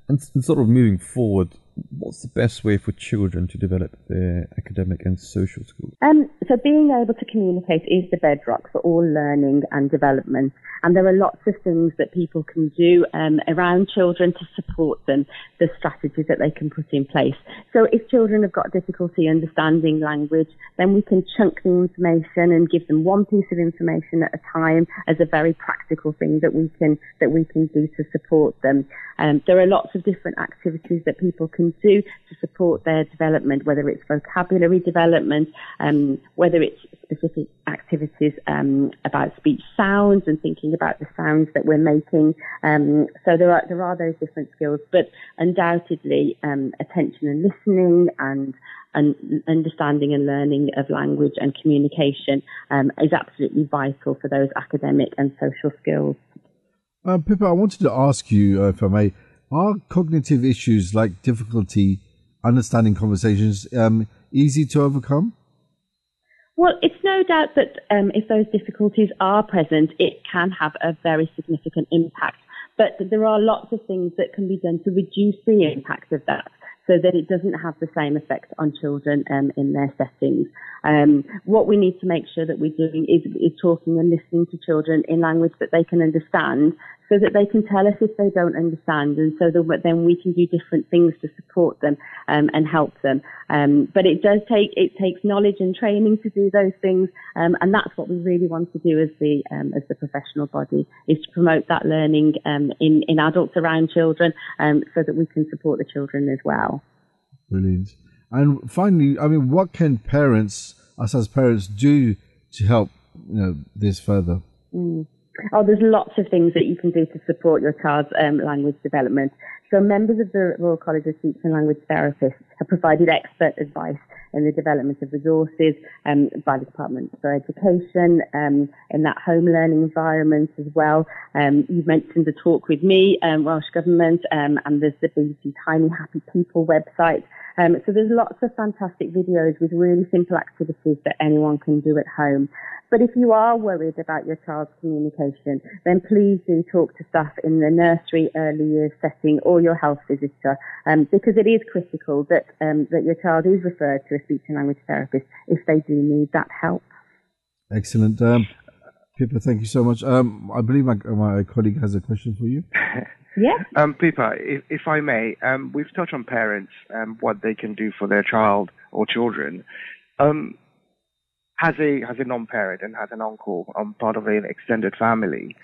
And sort of moving forward, what's the best way for children to develop their academic and social skills? Um, so being able to communicate is the bedrock for all learning and development. And there are lots of things that people can do um, around children to support them, the strategies that they can put in place. So if children have got difficulty understanding language, then we can chunk the information and give them one piece of information at a time as a very practical thing that we can that we can do to support them. Um, there are lots of different activities that people can do to support their development, whether it's vocabulary development, um, whether it's specific activities um, about speech sounds and thinking about the sounds that we're making. Um, so there are there are those different skills, but undoubtedly um, attention and listening and and understanding and learning of language and communication um, is absolutely vital for those academic and social skills. Uh, Pippa, I wanted to ask you, uh, if I may, are cognitive issues like difficulty understanding conversations um, easy to overcome? Well, it's no doubt that um, if those difficulties are present, it can have a very significant impact. But there are lots of things that can be done to reduce the impact of that so that it doesn't have the same effect on children um, in their settings. Um, what we need to make sure that we're doing is, is talking and listening to children in language that they can understand so that they can tell us if they don't understand and so that then we can do different things to support them um, and help them. Um, but it does take, it takes knowledge and training to do those things um, and that's what we really want to do as the, um, as the professional body is to promote that learning um, in, in adults around children um, so that we can support the children as well. Brilliant. And finally, I mean, what can parents, us as parents, do to help you know this further? Mm. Oh, there's lots of things that you can do to support your child's um, language development. So members of the Royal College of Speech and Language Therapists have provided expert advice in the development of resources um, by the Department for Education um, in that home learning environment as well. Um, you've mentioned the talk with me, um, Welsh Government, um, and there's the BBC Tiny Happy People website. Um, so there's lots of fantastic videos with really simple activities that anyone can do at home. But if you are worried about your child's communication, then please do talk to staff in the nursery early years setting or your health visitor, um, because it is critical that um, that your child is referred to a speech and language therapist if they do need that help. Excellent. Um, Pippa, thank you so much. Um, I believe my, my colleague has a question for you. Yeah. Um, Pippa, if, if I may, um, we've touched on parents and what they can do for their child or children. Um, as a as a non-parent and as an uncle, I'm part of an extended family.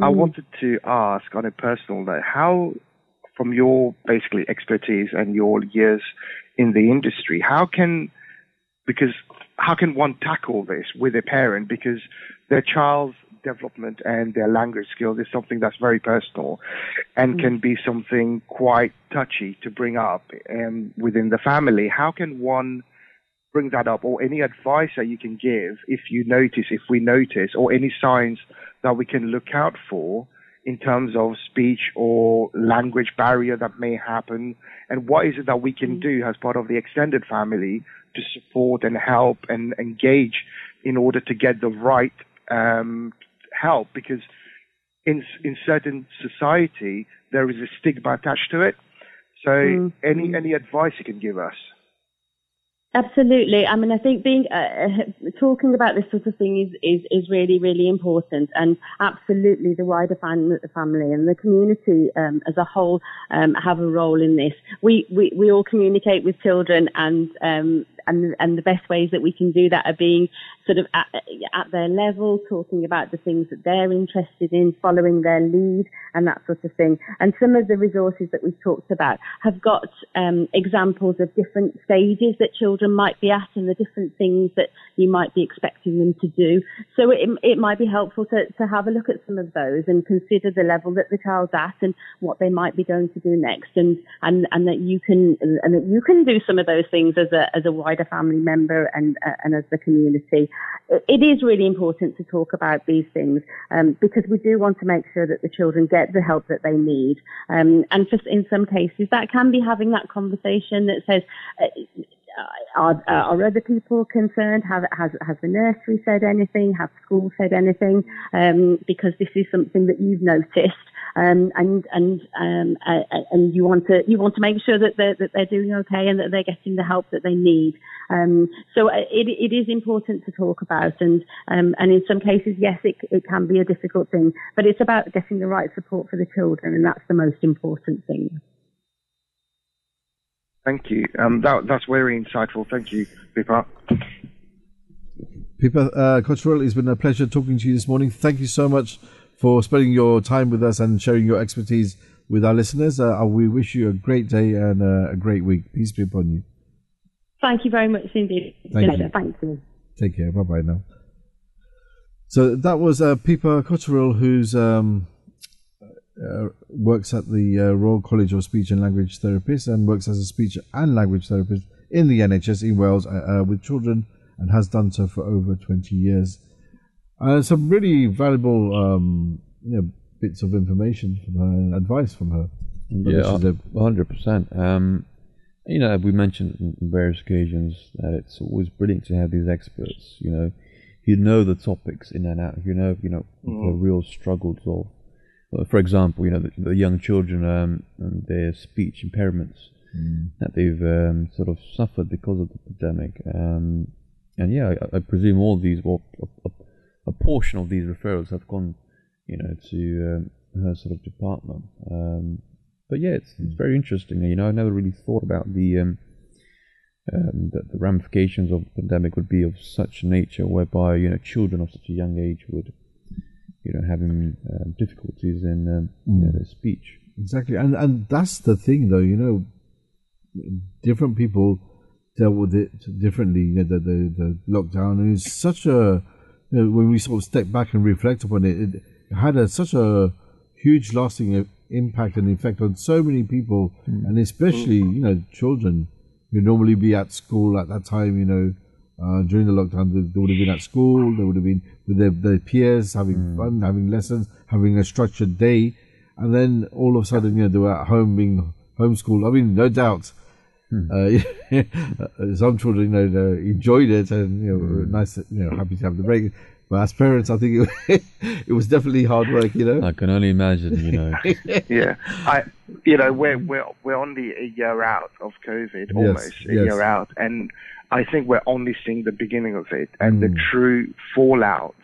I Mm. wanted to ask on a personal note, how, from your basically expertise and your years in the industry, how can because how can one tackle this with a parent because their child's development and their language skills is something that's very personal and can be something quite touchy to bring up um, within the family. How can one bring that up or any advice that you can give if you notice, if we notice, or any signs that we can look out for in terms of speech or language barrier that may happen? And what is it that we can do as part of the extended family to support and help and engage in order to get the right um, help? Because in in certain society there is a stigma attached to it. So Mm, any any advice you can give us? Absolutely. I mean, I think being uh, talking about this sort of thing is, is, is really, really important, and absolutely the wider fam- family and the community um, as a whole um, have a role in this. We, we we all communicate with children, and um, and and the best ways that we can do that are being sort of at, at their level, talking about the things that they're interested in, following their lead, and that sort of thing. And some of the resources that we've talked about have got um, examples of different stages that children might be at and the different things that you might be expecting them to do. So it, it might be helpful to, to have a look at some of those and consider the level that the child's at and what they might be going to do next and, and, and that you can, and that you can do some of those things as a, as a wider family member and, uh, and as the community. It, it is really important to talk about these things, um, because we do want to make sure that the children get the help that they need. Um, and just in some cases that can be having that conversation that says, uh, are, are other people concerned? Have, has, has the nursery said anything? Have schools said anything? Um, because this is something that you've noticed. Um, and and um, uh, and you want to you want to make sure that they're that they're doing okay and that they're getting the help that they need. Um, so uh, it it is important to talk about, and um, and in some cases, yes, it it can be a difficult thing, but it's about getting the right support for the children, and that's the most important thing. Thank you. Um, that, that's very insightful. Thank you, Pippa. Pippa uh, Cotterill, it's been a pleasure talking to you this morning. Thank you so much for spending your time with us and sharing your expertise with our listeners. Uh, we wish you a great day and uh, a great week. Peace be upon you. Thank you very much indeed. Thank you. Thank you. Take care. Bye bye now. So that was uh, Pippa Cotterill, who's um, uh, works at the uh, Royal College of Speech and Language Therapists and works as a speech and language therapist in the NHS in Wales uh, uh, with children and has done so for over 20 years. Uh, some really valuable um, you know, bits of information from her and advice from her. Yeah, hundred percent. Um, you know, we mentioned on various occasions that it's always brilliant to have these experts. You know, you know the topics in and out. You know, you know mm. the real struggles of uh, for example, you know, the, the young children um, and their speech impairments mm. that they've um, sort of suffered because of the pandemic. Um, and yeah, I, I, presume all these, well, a, a, a, portion of these referrals have gone, you know, to um, her sort of department. Um, but yeah, it's, it's very interesting. You know, I never really thought about the um, um, that the ramifications of the pandemic would be of such nature, whereby you know children of such a young age would you know, having um, difficulties in um, mm. you know, their speech. Exactly, and and that's the thing, though. You know, different people dealt with it differently. You know, the the, the lockdown and it's such a you know, when we sort of step back and reflect upon it, it had a, such a huge lasting impact and effect on so many people, mm. and especially you know children who normally be at school at that time. You know, uh, during the lockdown, they, they, would have been at school. They would have been with their, their peers, having mm. fun, having lessons, having a structured day, and then all of a sudden, you know, they were at home being homeschooled. I mean, no doubt. Mm. Uh, some children, you know, enjoyed it and you know, mm. nice, you know, happy to have the break. But as parents, I think it, it was definitely hard work. You know, I can only imagine. You know, yeah, I, you know, we're we're we're only a year out of COVID, almost yes, a yes. year out, and I think we're only seeing the beginning of it and mm. the true fallout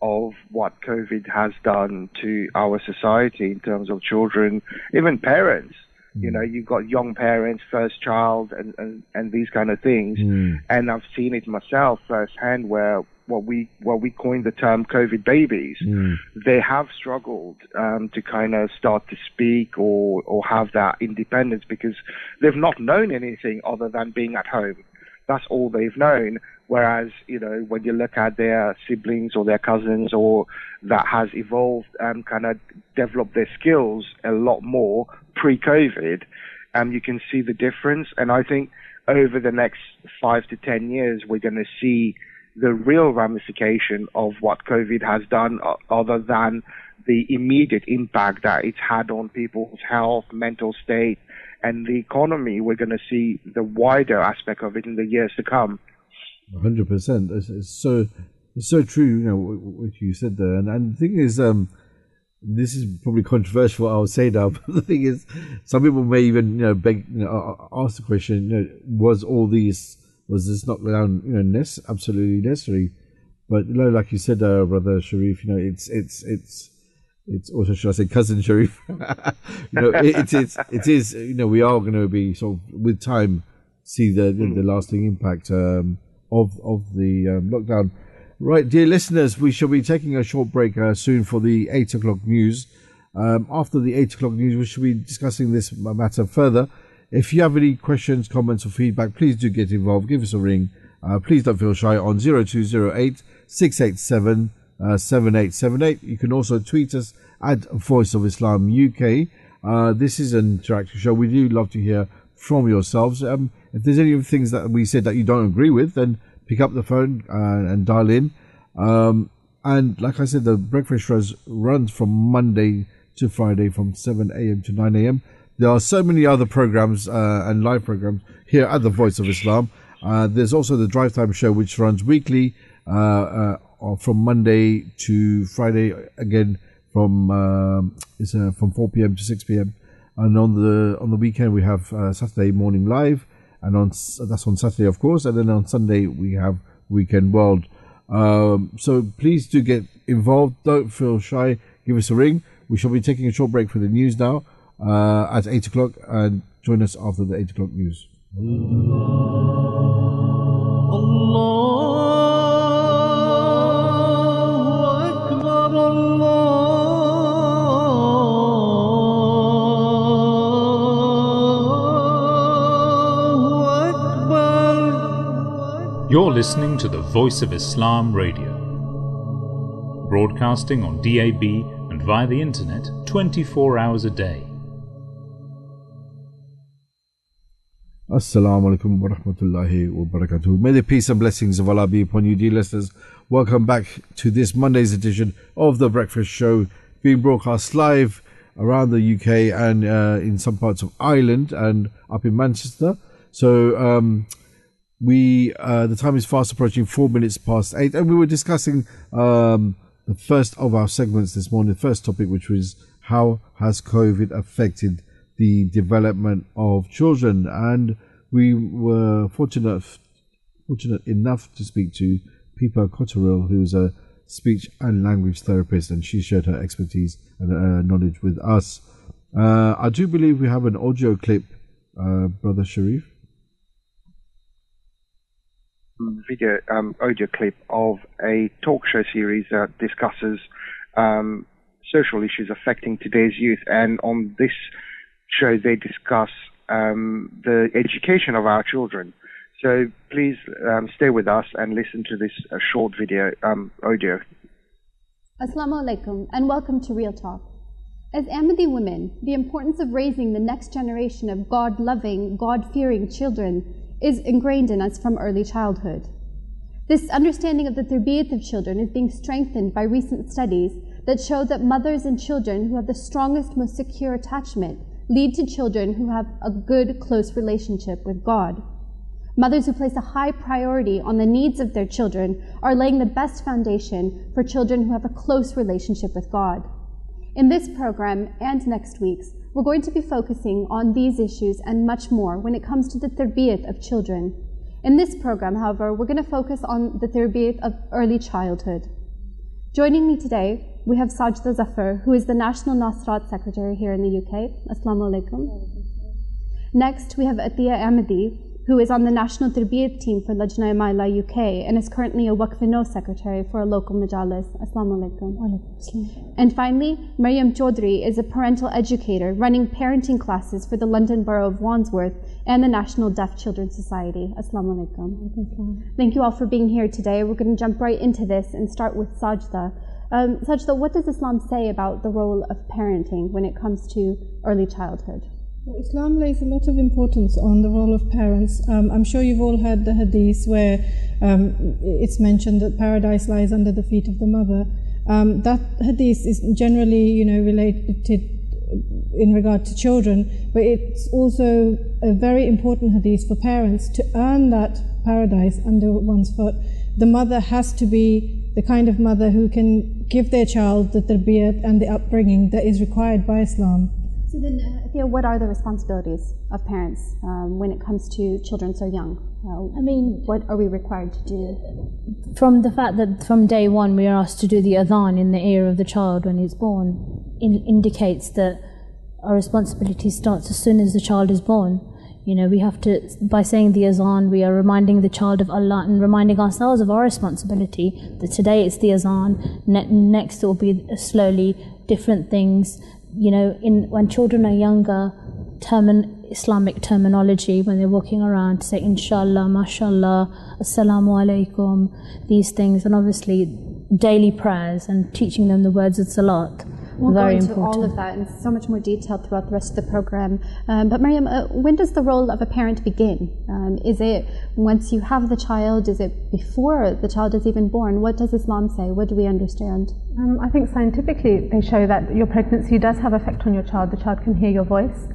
of what COVID has done to our society in terms of children, even parents. Mm. You know, you've got young parents, first child, and, and, and these kind of things. Mm. And I've seen it myself firsthand where what we what we coined the term COVID babies. Mm. They have struggled um, to kind of start to speak or or have that independence because they've not known anything other than being at home that's all they've known. Whereas, you know, when you look at their siblings or their cousins or that has evolved and kind of developed their skills a lot more pre-COVID, um, you can see the difference. And I think over the next five to ten years, we're going to see the real ramification of what COVID has done, other than the immediate impact that it's had on people's health, mental state, and the economy, we're going to see the wider aspect of it in the years to come. hundred percent. It's so it's so true. You know what you said there, and, and the thing is, um, this is probably controversial. What I will say now, but the thing is, some people may even you know beg, you know, ask the question: you know, was all these was this knockdown you know absolutely necessary? But you know, like you said, uh, brother Sharif, you know, it's it's it's it's also should I say cousin Sharif? you know, it, it is it is you know we are going to be sort of with time see the the, the lasting impact um, of of the um, lockdown. Right, dear listeners, we shall be taking a short break uh, soon for the eight o'clock news. Um, after the eight o'clock news, we shall be discussing this matter further. If you have any questions, comments, or feedback, please do get involved. Give us a ring. Uh, please don't feel shy on 0208 687 uh, 7878. You can also tweet us at Voice of Islam UK. Uh, this is an interactive show. We do love to hear from yourselves. Um, if there's any of the things that we said that you don't agree with, then pick up the phone uh, and dial in. Um, and like I said, the breakfast shows runs from Monday to Friday from 7 a.m. to 9 a.m. There are so many other programs uh, and live programs here at the Voice of Islam. Uh, there's also the Drive Time Show, which runs weekly uh, uh, from Monday to Friday. Again, from um, it's uh, from 4 p.m. to 6 p.m. And on the on the weekend we have uh, Saturday morning live, and on that's on Saturday of course, and then on Sunday we have Weekend World. Um, so please do get involved. Don't feel shy. Give us a ring. We shall be taking a short break for the news now uh, at eight o'clock, and join us after the eight o'clock news. You're listening to the Voice of Islam Radio, broadcasting on DAB and via the internet 24 hours a day. Assalamu alaikum wa rahmatullahi wa barakatuh. May the peace and blessings of Allah be upon you, dear listeners. Welcome back to this Monday's edition of The Breakfast Show, being broadcast live around the UK and uh, in some parts of Ireland and up in Manchester. So, um, we uh, the time is fast approaching four minutes past eight and we were discussing um, the first of our segments this morning the first topic which was how has covid affected the development of children? And we were fortunate fortunate enough to speak to Pippa Cotterill who's a speech and language therapist and she shared her expertise and uh, knowledge with us. Uh, I do believe we have an audio clip uh, brother Sharif video um, audio clip of a talk show series that discusses um, social issues affecting today's youth. And on this show, they discuss um, the education of our children. So please um, stay with us and listen to this uh, short video um, audio. Assalamu alaikum and welcome to Real Talk. As Ahmadi women, the importance of raising the next generation of God loving, God fearing children is ingrained in us from early childhood. This understanding of the tarbiyat of children is being strengthened by recent studies that show that mothers and children who have the strongest, most secure attachment lead to children who have a good, close relationship with God. Mothers who place a high priority on the needs of their children are laying the best foundation for children who have a close relationship with God. In this program and next week's, we're going to be focusing on these issues and much more when it comes to the tarbiyat of children. In this program, however, we're going to focus on the tarbiyat of early childhood. Joining me today, we have Sajda Zafar, who is the National Nasirat Secretary here in the UK. Assalamu alaikum. Next, we have Atiya Ahmadi, who is on the National Tarbiyat team for Lajna Imaillah UK and is currently a Waqf Secretary for a local majalis. Assalamu alaikum. And finally, Maryam Chaudhry is a parental educator running parenting classes for the London Borough of Wandsworth and the National Deaf Children's Society. Assalamu alaikum. Thank you all for being here today. We're going to jump right into this and start with Sajda. Um, Sajda, what does Islam say about the role of parenting when it comes to early childhood? Islam lays a lot of importance on the role of parents. Um, I'm sure you've all heard the hadith where um, it's mentioned that paradise lies under the feet of the mother. Um, that hadith is generally, you know, related in regard to children, but it's also a very important hadith for parents to earn that paradise under one's foot. The mother has to be the kind of mother who can give their child the tarbiyat and the upbringing that is required by Islam. So then, uh, what are the responsibilities of parents um, when it comes to children so young? Uh, I mean, what are we required to do? From the fact that from day one we are asked to do the adhan in the ear of the child when he's born, in, indicates that our responsibility starts as soon as the child is born. You know, we have to, by saying the azan, we are reminding the child of Allah and reminding ourselves of our responsibility. That today it's the azan, ne- next it will be slowly different things you know, in when children are younger, termin, Islamic terminology when they're walking around say inshallah, mashallah, assalamu alaikum, these things, and obviously daily prayers and teaching them the words of salat. We'll very go into important. all of that in so much more detail throughout the rest of the program. Um, but Maryam, uh, when does the role of a parent begin? Um, is it once you have the child? Is it before the child is even born? What does Islam say? What do we understand? Um, I think scientifically they show that your pregnancy does have effect on your child. The child can hear your voice.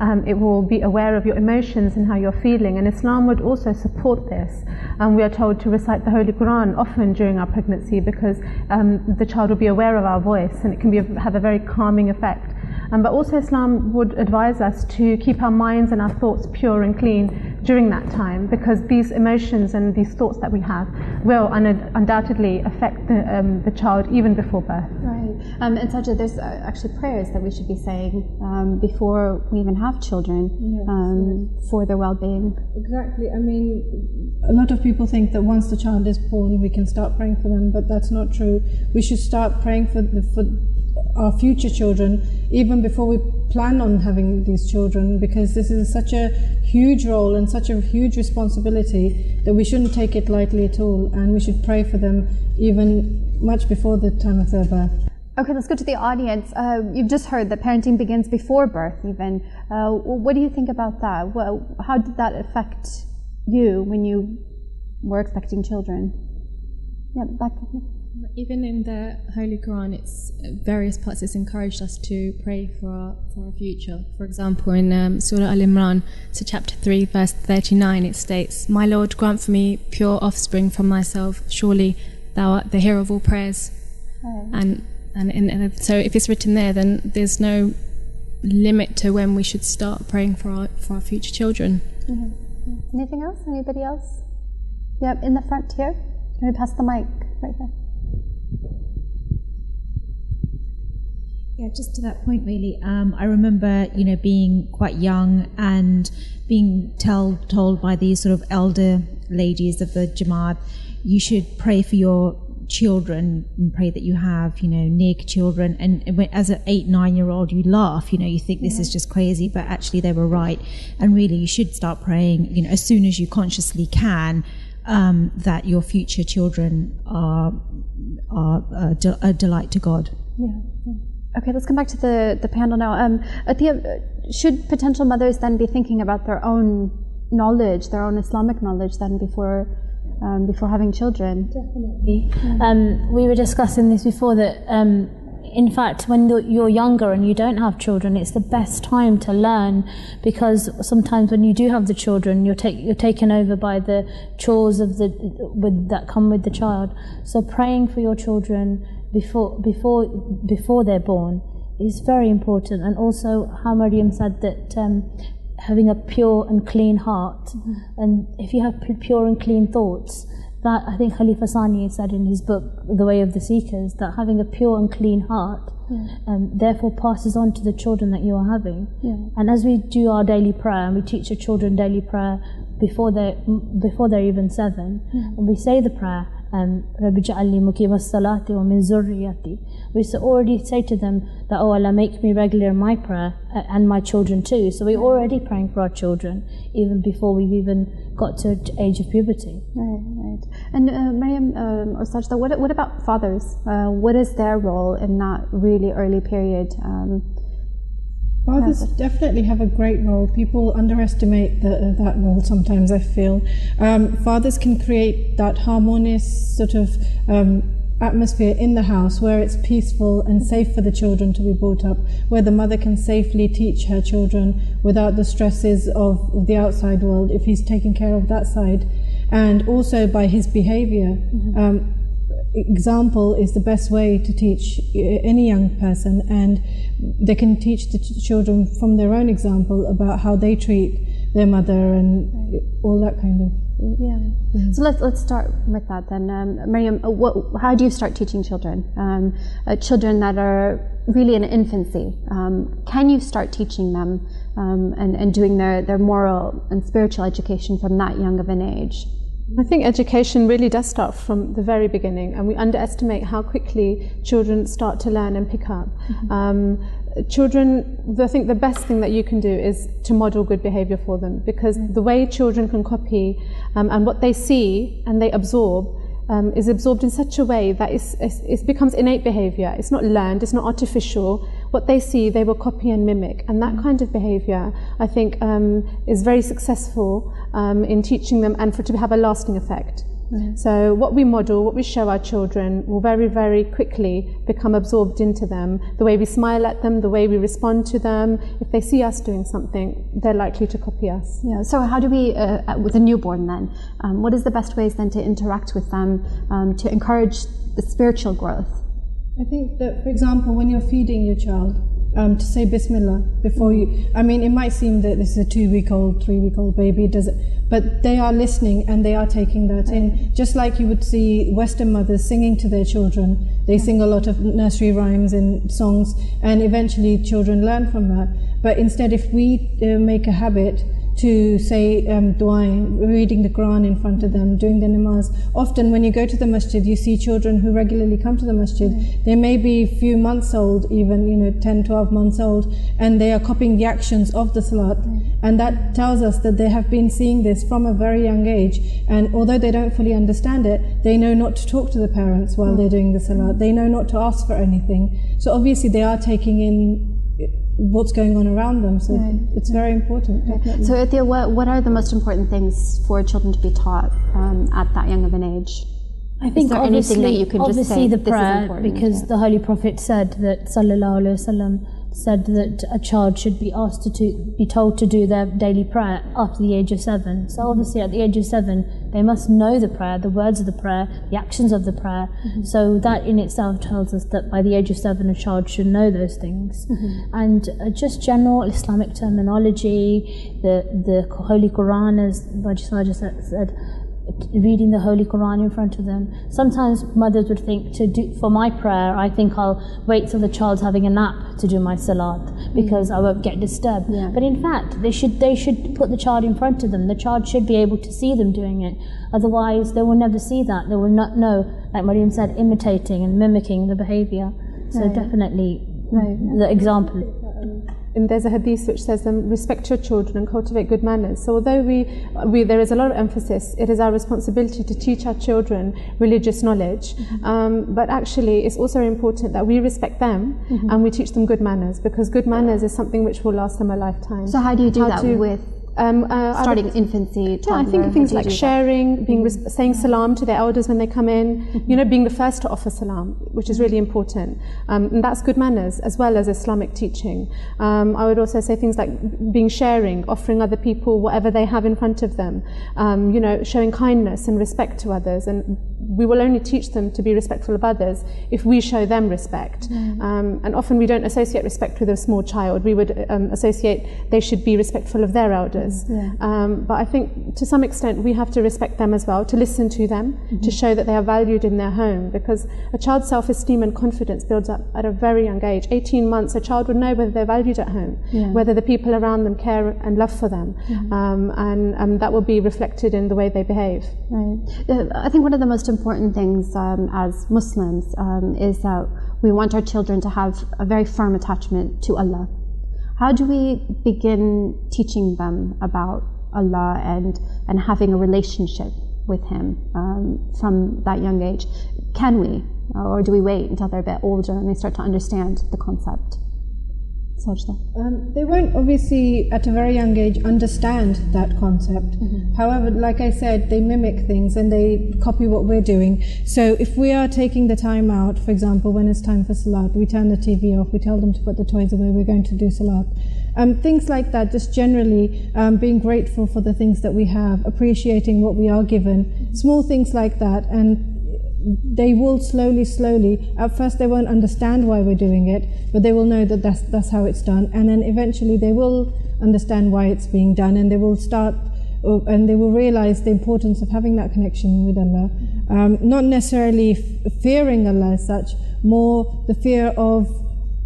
Um, it will be aware of your emotions and how you're feeling. And Islam would also support this. Um, we are told to recite the Holy Quran often during our pregnancy because um, the child will be aware of our voice and it can be, have a very calming effect. Um, but also, Islam would advise us to keep our minds and our thoughts pure and clean during that time because these emotions and these thoughts that we have will un- undoubtedly affect the, um, the child even before birth. Right. Um, and Sajid, there's uh, actually prayers that we should be saying um, before we even have children Yes, um, for their well being. Exactly. I mean, a lot of people think that once the child is born, we can start praying for them, but that's not true. We should start praying for the, for our future children even before we plan on having these children, because this is such a huge role and such a huge responsibility that we shouldn't take it lightly at all, and we should pray for them even much before the time of their birth. Okay, let's go to the audience. Uh, you've just heard that parenting begins before birth, even. Uh, what do you think about that? Well, how did that affect you when you were expecting children? Yeah, back. Even in the Holy Quran, it's various parts. It's encouraged us to pray for our for our future. For example, in um, Surah Al Imran, so chapter three, verse thirty-nine, it states, "My Lord, grant for me pure offspring from myself. Surely Thou art the hearer of all prayers." And and, and, and so, if it's written there, then there's no limit to when we should start praying for our for our future children. Mhm. Anything else? Anybody else? Yep, in the front here. Can we pass the mic right here? Yeah, just to that point, really. Um, I remember, you know, being quite young and being tell, told by these sort of elder ladies of the Jamaat, you should pray for your children and pray that you have, you know, near children. And when, as an eight, nine year old, you laugh, you know, you think this is just crazy, but actually they were right. And really, you should start praying, you know, as soon as you consciously can. Um, that your future children are are a, a delight to God. Yeah. yeah. Okay, let's come back to the, the panel now. Um, Atia, uh, should potential mothers then be thinking about their own knowledge, their own Islamic knowledge, then before um, before having children? Definitely. Um, we were discussing this before that, um, in fact, when you're- you're younger and you don't have children, it's the best time to learn because sometimes when you do have the children, you're, take, you're taken over by the chores of the with, that come with the child. So praying for your children before before before they're born is very important, and also how Mariam said that. Um, having a pure and clean heart and if you have pure and clean thoughts that I think Khalifa Sani said in his book The Way of the Seekers that having a pure and clean heart Yeah. um, therefore passes on to the children that you are having Yeah. and as we do our daily prayer and we teach our children daily prayer before they before they're even seven Mhm. and we say the prayer um, Rabbi Ja'alli salati wa min zurriyati. We already say to them that, oh Allah, make me regular in my prayer uh, and my children too. So we're already praying for our children even before we've even got to age of puberty. Right, right. And uh, Mariam um, Sajda, what, what about fathers? Uh, what is their role in that really early period? Um, Fathers definitely have a great role. People underestimate the, that role sometimes, I feel. Um, fathers can create that harmonious sort of um, atmosphere in the house where it's peaceful and safe for the children to be brought up, where the mother can safely teach her children without the stresses of the outside world if he's taking care of that side. And also by his behavior. Um, example is the best way to teach uh, any young person and they can teach the children from their own example about how they treat their mother and all that kind of yeah. So let's let's start with that then, um, Mariam. uh, What, how do you start teaching children? Um, uh, children that are really in infancy. Um, can you start teaching them um, and and doing their their moral and spiritual education from that young of an age? I think education really does start from the very beginning, and we underestimate how quickly children start to learn and pick up. Um, children, I think the best thing that you can do is to model good behavior for them because the way children can copy um, and what they see and they absorb. Um, is absorbed in such a way that it's, it's, it becomes innate behavior. It's not learned, it's not artificial. What they see, they will copy and mimic. And that kind of behavior, I think, um, is very successful um, in teaching them and for it to have a lasting effect. So, what we model, what we show our children, will very, very quickly become absorbed into them. The way we smile at them, the way we respond to them. If they see us doing something, they're likely to copy us. Yeah. So, how do we, uh, with a newborn then, um, what is the best ways then to interact with them um, to encourage the spiritual growth? I think that, for example, when you're feeding your child, um, to say Bismillah before you. I mean, it might seem that this is a two-week-old, three-week-old baby, does it? But they are listening and they are taking that in. Just like you would see Western mothers singing to their children, they sing a lot of nursery rhymes and songs, and eventually children learn from that. But instead, if we uh, make a habit to say um, dua, reading the Quran in front of them, doing the namaz. Often, when you go to the masjid, you see children who regularly come to the masjid. They may be a few months old, even you know, 10, 12 months old, and they are copying the actions of the salat. And that tells us that they have been seeing this from a very young age. And although they don't fully understand it, they know not to talk to the parents while they're doing the salat. They know not to ask for anything. So obviously, they are taking in what's going on around them. So Right. it's very important. Definitely. So, Ithia, what, what are the most important things for children to be taught um, at that young of an age? I Is think there obviously, anything that you can just obviously say, the "This is prayer, important," because yeah. the Holy Prophet said that Sallallahu Alaihi Wasallam said that a child should be asked to, to be told to do their daily prayer after the age of seven. So obviously at the age of seven, they must know the prayer, the words of the prayer, the actions of the prayer. Mm-hmm. So that in itself tells us that by the age of seven, a child should know those things. Mm-hmm. And uh, just general Islamic terminology, the the Holy Quran, as just said, said reading the Holy Quran in front of them. Sometimes mothers would think to do for my prayer, I think I'll wait till the child's having a nap to do my salat because mm. I won't get disturbed. But in fact, they should they should put the child in front of them. The child should be able to see them doing it. Otherwise, they will never see that. They will not know, like Mariam said, imitating and mimicking the behavior. So Right. definitely the example. And there's a hadith which says, um, "Respect your children and cultivate good manners." So, although we, we there is a lot of emphasis, it is our responsibility to teach our children religious knowledge. Um, but actually, it's also important that we respect them Mhm. and we teach them good manners because good manners is something which will last them a lifetime. So, how do you do that to- with um, uh, starting would- infancy? yeah, I think things like sharing, being res- saying salam to their elders when they come in, you know, being the first to offer salam, which is really important. Um, and that's good manners as well as Islamic teaching. Um, I would also say things like being sharing, offering other people whatever they have in front of them, um, you know, showing kindness and respect to others. And we will only teach them to be respectful of others if we show them respect. Um, and often we don't associate respect with a small child. We would um, associate they should be respectful of their elders. Yeah. Um, but I think to some extent we have to respect them as well, to listen to them, Mm-hmm. to show that they are valued in their home. Because a child's self esteem and confidence builds up at a very young age. 18 months, a child would know whether they're valued at home, Yeah. whether the people around them care and love for them. Mhm. Um, and um, that will be reflected in the way they behave. Right. I think one of the most important things um, as Muslims um, is that we want our children to have a very firm attachment to Allah. How do we begin teaching them about Allah and, and having a relationship with Him um, from that young age? Can we? Or do we wait until they're a bit older and they start to understand the concept? Um, they won't obviously at a very young age understand that concept. However, like I said, they mimic things and they copy what we're doing. So if we are taking the time out, for example, when it's time for salat, we turn the TV off, we tell them to put the toys away, we're going to do salat. Um, things like that, just generally um, being grateful for the things that we have, appreciating what we are given, small things like that, and they will slowly, slowly. At first, they won't understand why we're doing it, but they will know that that's that's how it's done, and then eventually they will understand why it's being done, and they will start. uh, And they will realize the importance of having that connection with Allah. Um, not necessarily fearing Allah as such, more the fear of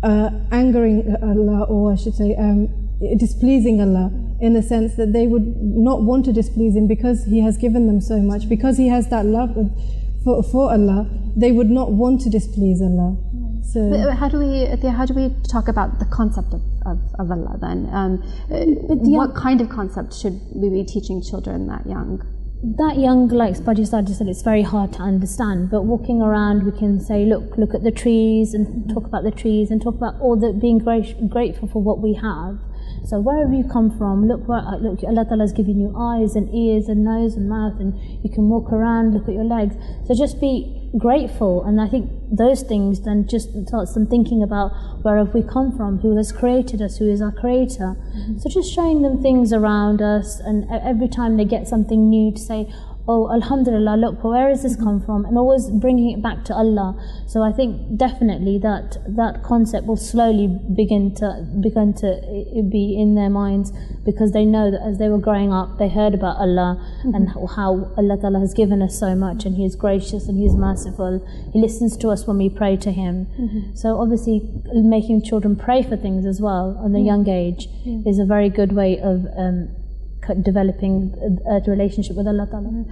uh, angering Allah, or I should say, um, displeasing Allah, in the sense that they would not want to displease Him because He has given them so much, because He has that love for, for Allah, they would not want to displease Allah. So. But uh, how do we how do we talk about the concept of, of, of Allah then? Um, uh, what kind of concept should we be teaching children that young? that young, like Spudgy just said, it's very hard to understand. But walking around, we can say, look, look at the trees, and talk about the trees, and talk about all the being gra- grateful for what we have. So wherever you come from, look where uh, look Allah Ta'ala has given you eyes and ears and nose and mouth and you can walk around, look at your legs. So just be grateful and I think those things then just starts them thinking about where have we come from, who has created us, who is our creator. Mm-hmm. So just showing them things around us and every time they get something new to say, oh alhamdulillah look where has this come from? And always bringing it back to allah. So i think definitely that that concept will slowly begin to begin to be in their minds because they know that as they were growing up they heard about allah and how, allah Ta'ala has given us so much and he is gracious and he is merciful. He listens to us when we pray to him. Mhm. so obviously making children pray for things as well at a Yeah. young age is a very good way of um, developing a, a relationship with Allah Ta'ala.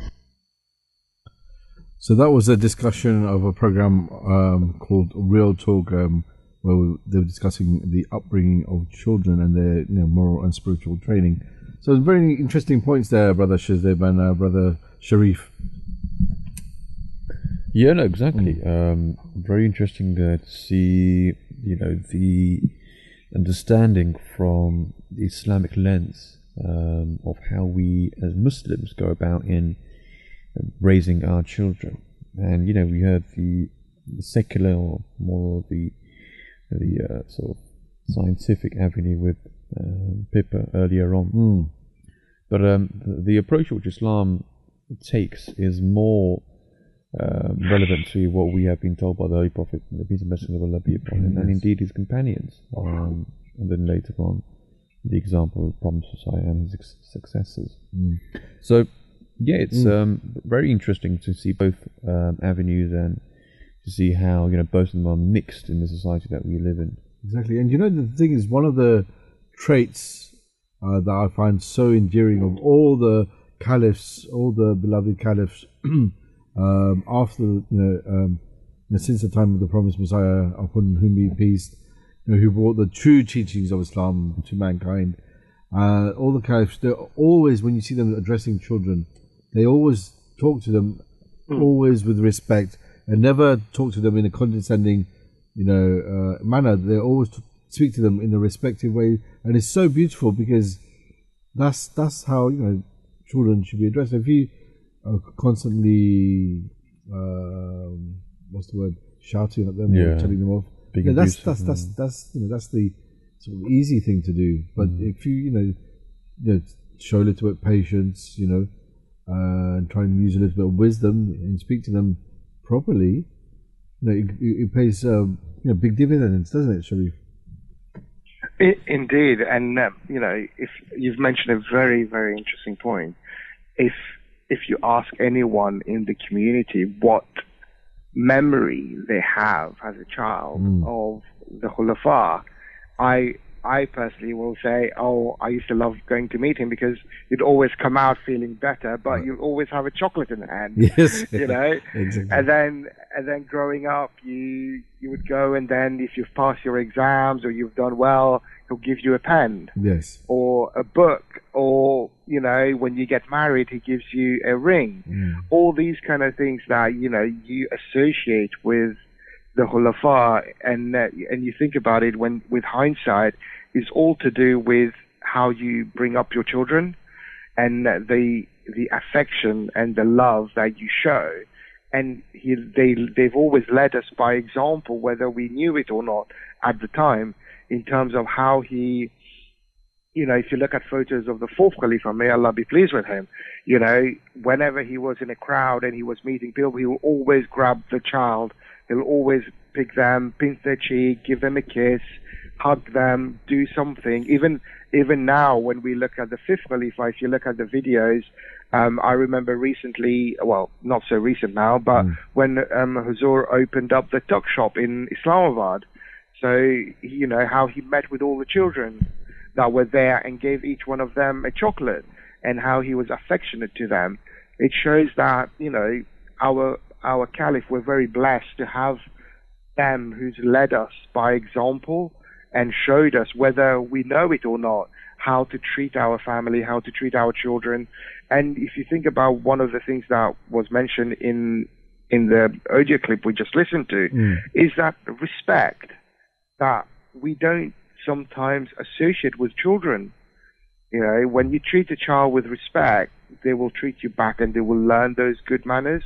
So that was a discussion of a program um, called Real Talk, um, where we, they were discussing the upbringing of children and their you know, moral and spiritual training. So very interesting points there, brother Shazib and uh, brother Sharif. Yeah, no, exactly. Um, very interesting uh, to see, you know, the understanding from the Islamic lens um, of how we as Muslims go about in raising our children. And you know, we heard the, the secular or more of the the uh, sort of scientific avenue with um, Pippa earlier on. Mm. But um, the, the approach which Islam takes is more um, relevant to what we have been told by the Holy Prophet, the peace and blessings of Allah be upon him, and indeed his companions. Um, and then later on, the example of Promised Messiah and his successors. Mm. So, yeah, it's Mm. um, very interesting to see both um, avenues and to see how you know both of them are mixed in the society that we live in. Exactly, and you know the thing is one of the traits uh, that I find so endearing of all the caliphs, all the beloved caliphs, um, after you know, um, you know, since the time of the promised Messiah, upon whom be peace, you know, who brought the true teachings of Islam to mankind. Uh, all the caliphs, they're always when you see them addressing children, they always talk to them, always with respect, and never talk to them in a condescending, you know, uh, manner. They always t- speak to them in a respectful way, and it's so beautiful because that's that's how you know children should be addressed. If you are constantly, um, what's the word, shouting at them or telling them off, Being yeah, that's abusive, that's that's mm. that's you know that's the sort of easy thing to do. But if you you know, you know show a little bit of patience, you know, uh, and try and use a little bit of wisdom and speak to them properly, you know, it, it, it pays um, you know big dividends, doesn't it, Sharif? I, indeed, and um, you know, if you've mentioned a very, very interesting point, if if you ask anyone in the community what memory they have as a child Mm. of the Khulafa, I I personally will say, oh, I used to love going to meet him because you'd always come out feeling better, but you'd always have a chocolate in the hand. Yes. you know. Exactly. And then and then growing up, you you would go and then if you've passed your exams or you've done well, he'll give you a pen Yes. or a book or you know when you get married he gives you a ring Mm. all these kind of things that you know you associate with the khulafa and uh, and you think about it when with hindsight is all to do with how you bring up your children and the the affection and the love that you show and he, they they've always led us by example whether we knew it or not at the time in terms of how he you know, if you look at photos of the fourth Khalifa, may Allah be pleased with him, you know, whenever he was in a crowd and he was meeting people, he will always grab the child. He'll always pick them, pinch their cheek, give them a kiss, hug them, do something. Even even now, when we look at the fifth Khalifa, if you look at the videos, um, I remember recently, well, not so recent now, but when um, Huzur opened up the tuck shop in Islamabad, so you know how he met with all the children that were there and gave each one of them a chocolate and how he was affectionate to them. It shows that, you know, our our caliph were very blessed to have them who's led us by example and showed us whether we know it or not how to treat our family, how to treat our children. And if you think about one of the things that was mentioned in in the audio clip we just listened to, Mm. is that respect that we don't sometimes associate with children. You know, when you treat a child with respect, they will treat you back and they will learn those good manners.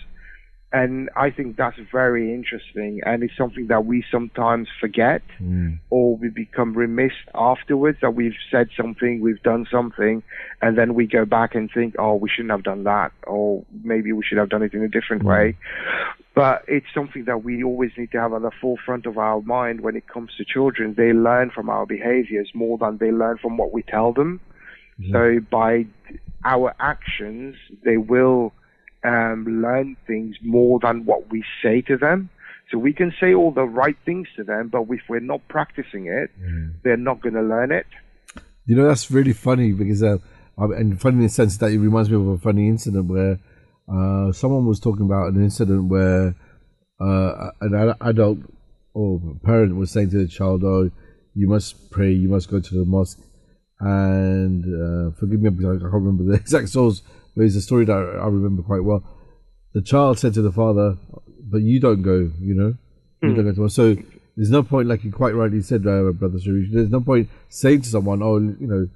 And I think that's very interesting and it's something that we sometimes forget Mm. or we become remiss afterwards that we've said something, we've done something, and then we go back and think, oh, we shouldn't have done that, or maybe we should have done it in a different way. But it's something that we always need to have at the forefront of our mind when it comes to children. They learn from our behaviors more than they learn from what we tell them. So by our actions, they will um, learn things more than what we say to them. So we can say all the right things to them, but if we're not practicing it, they're not going to learn it. You know, that's really funny because, uh, and funny in the sense that it reminds me of a funny incident where uh, someone was talking about an incident where uh, an ad- adult or parent was saying to the child, "Oh, you must pray, you must go to the mosque." And uh, forgive me because I can't remember the exact source, it's a story that I remember quite well. The child said to the father, "But you don't go, you know, you don't go to mosque." So there's no point, like you quite rightly said, uh, brother Sharif. There's no point saying to someone, "Oh, you know,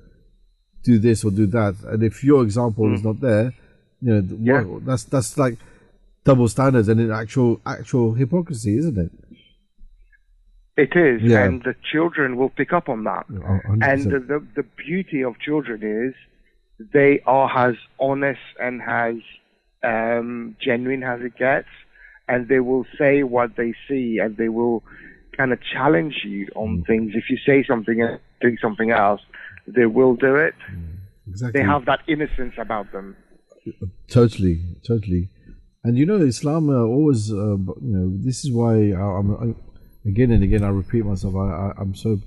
do this or do that," and if your example is not there, you know, Yeah. what, that's that's like double standards and an actual actual hypocrisy, isn't it? It is, Yeah. and the children will pick up on that. And the, the the beauty of children is they are as honest and as um, genuine as it gets, and they will say what they see, and they will kind of challenge you on things. If you say something and do something else, they will do it. Exactly. They have that innocence about them. Totally, totally. And you know, Islam uh, always, uh, you know, this is why I, I'm I, again and again I repeat myself. I, I'm so,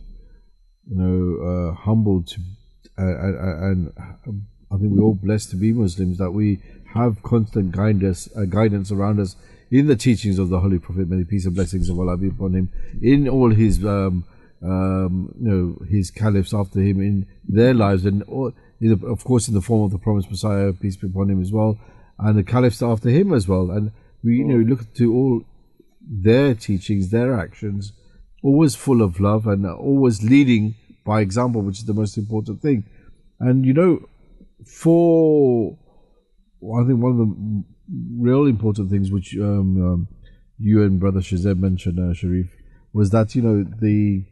you know, uh, humbled to, uh, uh, and I think we're all blessed to be Muslims that we have constant guidance, uh, guidance around us in the teachings of the Holy Prophet, may peace and blessings of Allah be upon him, in all his, um, um, you know, his caliphs after him in their lives, and all, the, of course in the form of the promised Messiah, peace be upon him as well, and the caliphs after him as well. And we, you know, look to all their teachings, their actions, always full of love and always leading by example, which is the most important thing. And you know, for I think one of the real important things which um, um, you and Brother Shazeb mentioned, uh, Sharif, was that you know the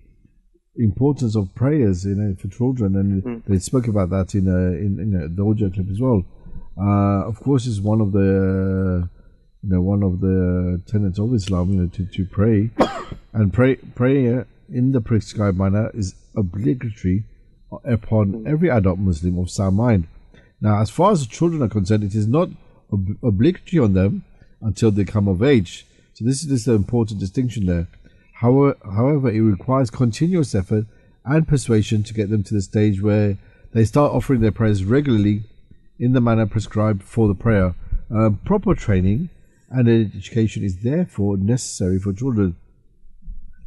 importance of prayers, you know, for children, and they spoke about that in uh, in, in uh, the audio clip as well. Uh, of course, is one of the you know one of the tenets of Islam, you know, to, to pray, and pray prayer in the prescribed manner is obligatory upon every adult Muslim of sound mind. Now, as far as the children are concerned, it is not ob- obligatory on them until they come of age. So this is is the important distinction there. However, however, it requires continuous effort and persuasion to get them to the stage where they start offering their prayers regularly in the manner prescribed for the prayer. Um, proper training and education is therefore necessary for children.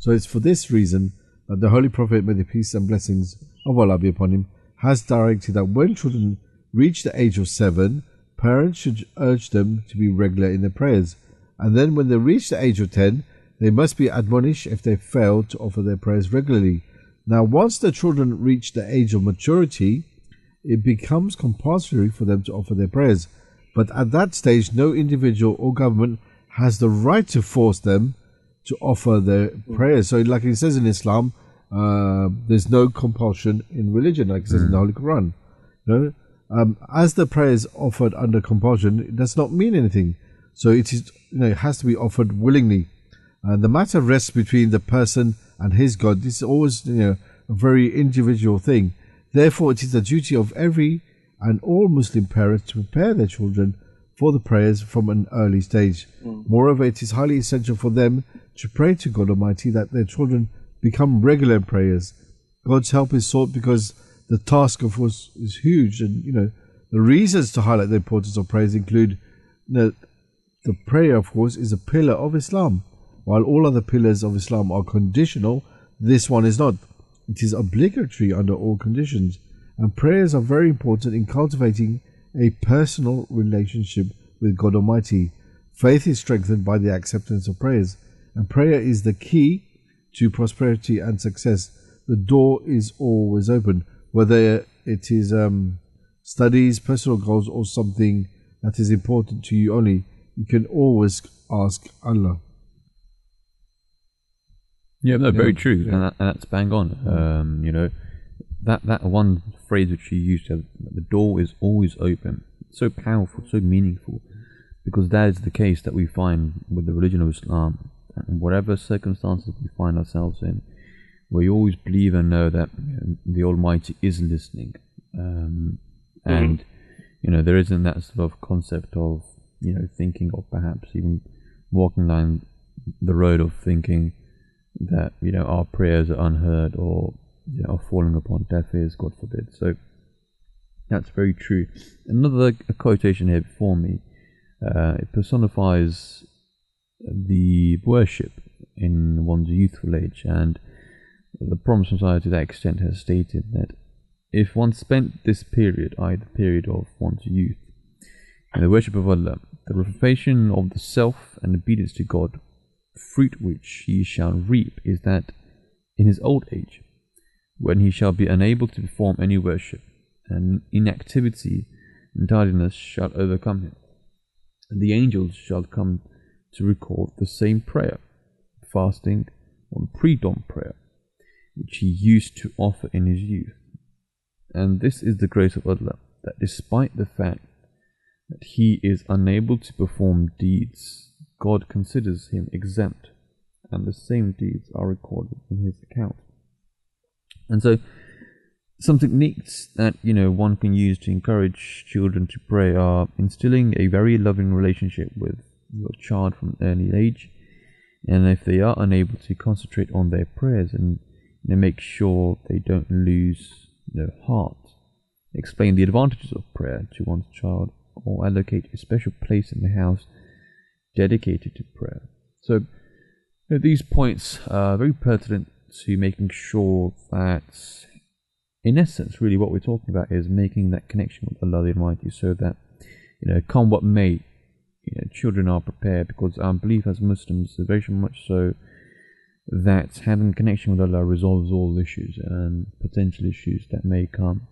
So it's for this reason that the Holy Prophet, may the peace and blessings of Allah be upon him, has directed that when children reach the age of seven, parents should urge them to be regular in their prayers. And then when they reach the age of ten, they must be admonished if they fail to offer their prayers regularly. Now, once the children reach the age of maturity, it becomes compulsory for them to offer their prayers. But at that stage, no individual or government has the right to force them to offer their prayers. So, like it says in Islam, uh, there's no compulsion in religion, like it says in the Holy Quran. You know? um, as the prayer is offered under compulsion, it does not mean anything. So it is, you know, it has to be offered willingly. And the matter rests between the person and his God. This is always, you know, a very individual thing. Therefore, it is the duty of every and all Muslim parents to prepare their children for the prayers from an early stage. Moreover, it is highly essential for them to pray to God Almighty that their children become regular prayers. God's help is sought because the task, of course, is huge. And, you know, the reasons to highlight the importance of prayers include know, the prayer, of course, is a pillar of Islam. While all other pillars of Islam are conditional, this one is not. It is obligatory under all conditions. And prayers are very important in cultivating a personal relationship with God Almighty. Faith is strengthened by the acceptance of prayers, and prayer is the key to prosperity and success. the door is always open, whether it is um, studies, personal goals, or something that is important to you only. You can always ask Allah. Yeah, no, very true, yeah. and, that, and that's bang on. Um, you know, that that one phrase which you used, uh, the door is always open. So powerful, so meaningful, because that is the case that we find with the religion of Islam. Whatever circumstances we find ourselves in, we always believe and know that you know, the Almighty is listening, um, and you know there isn't that sort of concept of you know thinking of perhaps even walking down the road of thinking that you know our prayers are unheard or you know, are falling upon deaf ears, God forbid. So that's very true. Another quotation here before me, uh, it personifies the worship in one's youthful age, and the Promised Messiah to that extent has stated that if one spent this period, i.e., the period of one's youth, in the worship of Allah, the revelation of the self and obedience to God, fruit which he shall reap is that in his old age, when he shall be unable to perform any worship, and inactivity and tardiness shall overcome him, and the angels shall come to record the same prayer, fasting or pre-dawn prayer, which he used to offer in his youth. And this is the grace of Allah, that despite the fact that he is unable to perform deeds, God considers him exempt, and the same deeds are recorded in his account. And so, some techniques that you know one can use to encourage children to pray are instilling a very loving relationship with your child from an early age, and if they are unable to concentrate on their prayers, and you know, make sure they don't lose their heart. Explain the advantages of prayer to one's child, or allocate a special place in the house dedicated to prayer. So, you know, these points are very pertinent to making sure that, in essence, really what we're talking about is making that connection with Allah the Almighty so that, you know, come what may, you know, children are prepared because our belief as Muslims is very much so that having connection with Allah resolves all issues and potential issues that may come.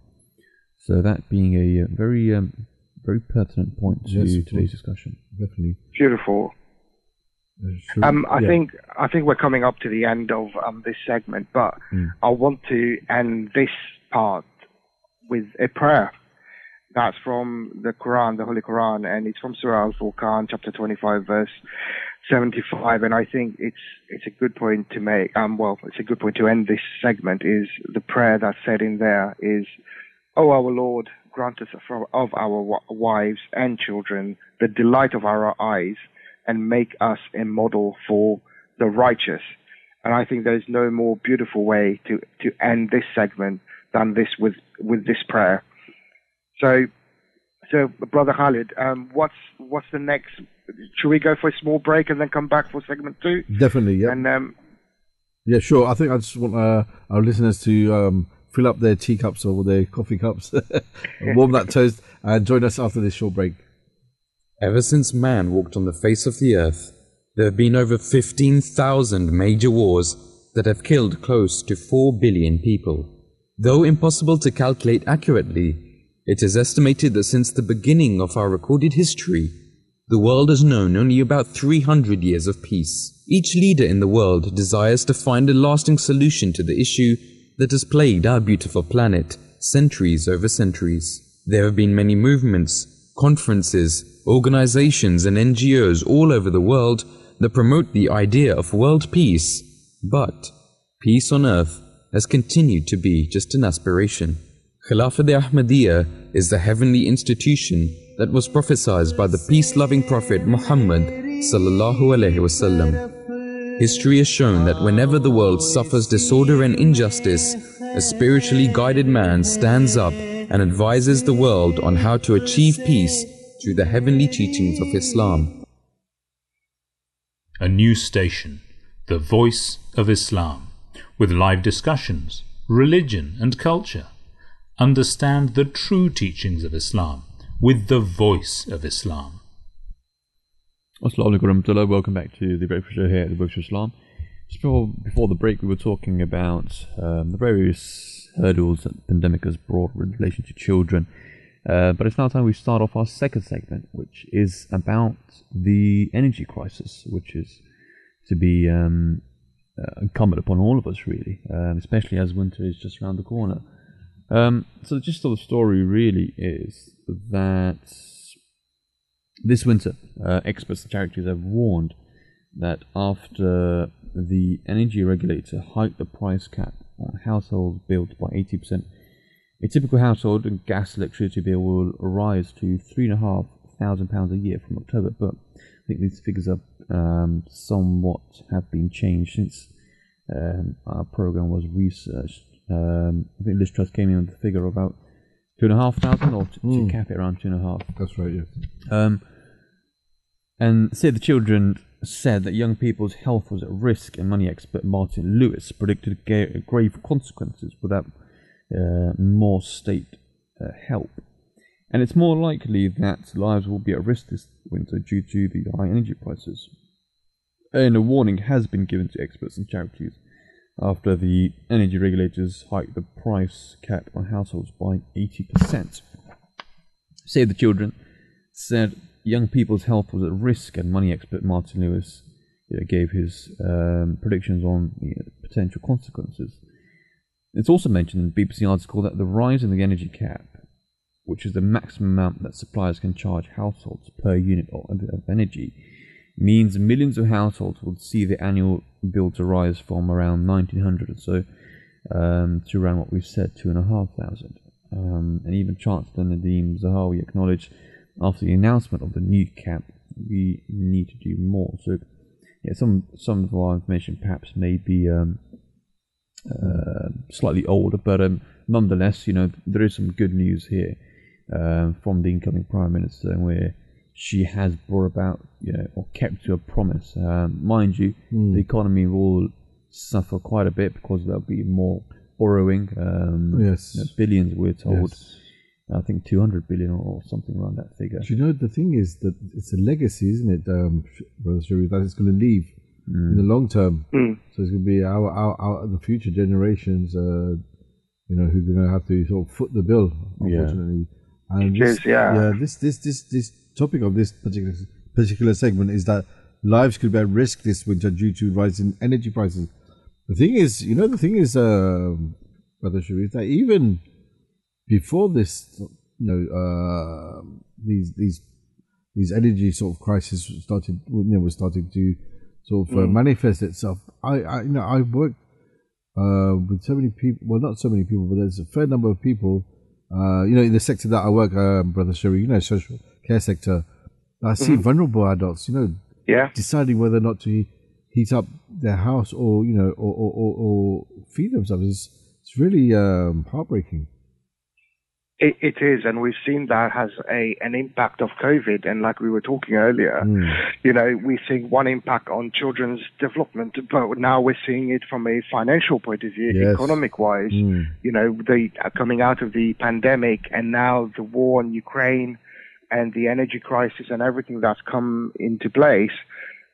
So that being a uh, very, um, very pertinent point to Yes, today's discussion. Definitely. Beautiful. Uh, Um, I yeah. think I think we're coming up to the end of um, this segment, but Mm. I want to end this part with a prayer. That's from the Quran, the Holy Quran, and it's from Surah Al-Furqan, chapter 25, verse 75. And I think it's it's a good point to make. Um, well, it's a good point to end this segment. Is the prayer that's said in there is, "O our Lord, grant us of our wives and children the delight of our eyes, and make us a model for the righteous." And I think there's no more beautiful way to to end this segment than this with with this prayer. So, so brother Khalid, um, what's what's the next? Should we go for a small break and then come back for segment two? Definitely, yeah. And um, Yeah, sure. I think I just want uh, our listeners to um, fill up their teacups or their coffee cups, and warm that toast, and join us after this short break. Ever since man walked on the face of the earth, there have been over 15,000 major wars that have killed close to 4 billion people. Though impossible to calculate accurately, it is estimated that since the beginning of our recorded history, the world has known only about 300 years of peace. Each leader in the world desires to find a lasting solution to the issue that has plagued our beautiful planet centuries over centuries. There have been many movements, conferences, organizations, and NGOs all over the world that promote the idea of world peace. But peace on earth has continued to be just an aspiration. Khilafat Ahmadiyya is the heavenly institution that was prophesied by the peace-loving Prophet Muhammad wasallam. History has shown that whenever the world suffers disorder and injustice, a spiritually guided man stands up and advises the world on how to achieve peace through the heavenly teachings of Islam. A new station, The Voice of Islam, with live discussions, religion and culture. Understand the true teachings of Islam with the voice of Islam. Assalamu alaikum. Welcome back to the Breakfast Show here at the Voice of Islam. Just before, before the break, we were talking about um, the various hurdles that the pandemic has brought in relation to children. Uh, but it's now time we start off our second segment, which is about the energy crisis, which is to be um, uh, incumbent upon all of us, really, um, especially as winter is just around the corner. Um, so the gist of the story really is that this winter, uh, experts and charities have warned that after the energy regulator hiked the price cap on household by 80%, a typical household and gas electricity bill will rise to three and a half thousand pounds a year from October. But I think these figures are um, somewhat have been changed since um, our program was researched. Um, I think Liz Truss came in with a figure of about two and a half thousand, or to, Mm. to cap it around two and a half. That's right. Yes. Um, and Save the Children said that young people's health was at risk, and money expert Martin Lewis predicted ga- grave consequences without uh, more state uh, help. And it's more likely that lives will be at risk this winter due to the high energy prices. And a warning has been given to experts and charities after the energy regulators hiked the price cap on households by 80%. Save the Children said young people's health was at risk, and money expert Martin Lewis you know, gave his um, predictions on you know, potential consequences. It's also mentioned in the BBC article that the rise in the energy cap, which is the maximum amount that suppliers can charge households per unit of of energy, means millions of households will see their annual bill to rise from around 1900 or so um, to around what we've said, two and a half thousand. Um, and even Chancellor Nadhim Zahawi acknowledged after the announcement of the new cap, we need to do more. So, yeah, some some of our information perhaps may be um, uh, slightly older, but um, nonetheless, you know, there is some good news here um, from the incoming Prime Minister, where she has brought about, you know, or kept to a promise. Um, mind you, Hmm. the economy will suffer quite a bit because there'll be more borrowing. Um, Yes. you know, billions, we're told. Yes. I think 200 billion or something around that figure. Do you know the thing is that it's a legacy, isn't it, um, Brother Sharif, that it's going to leave in the long term. Mm. So it's going to be our, our, our the future generations, uh, you know, who are going to have to sort of foot the bill, Yeah. And It this, is, yeah. this, this, this, this topic of this particular particular segment is that lives could be at risk this winter due to rising energy prices. The thing is, you know, the thing is, um, Brother Sharif, that even before this, you know, uh, these these these energy sort of crisis started, you know, was starting to sort of uh, Mm. manifest itself. I, I, you know, I've worked uh, with so many people. Well, not so many people, but there's a fair number of people. Uh, you know, in the sector that I work, um, brother Sherry, you know, social care sector. I see Mhm. vulnerable adults, you know, Yeah. deciding whether or not to heat up their house or you know, or or, or, or feed themselves. It's, it's really um, heartbreaking. It, it is, and we've seen that has a an impact of COVID. And like we were talking earlier, Hmm. you know, we're seeing one impact on children's development, but now we're seeing it from a financial point of view, Yes. economic wise. Hmm. You know, the coming out of the pandemic and now the war in Ukraine and the energy crisis and everything that's come into place.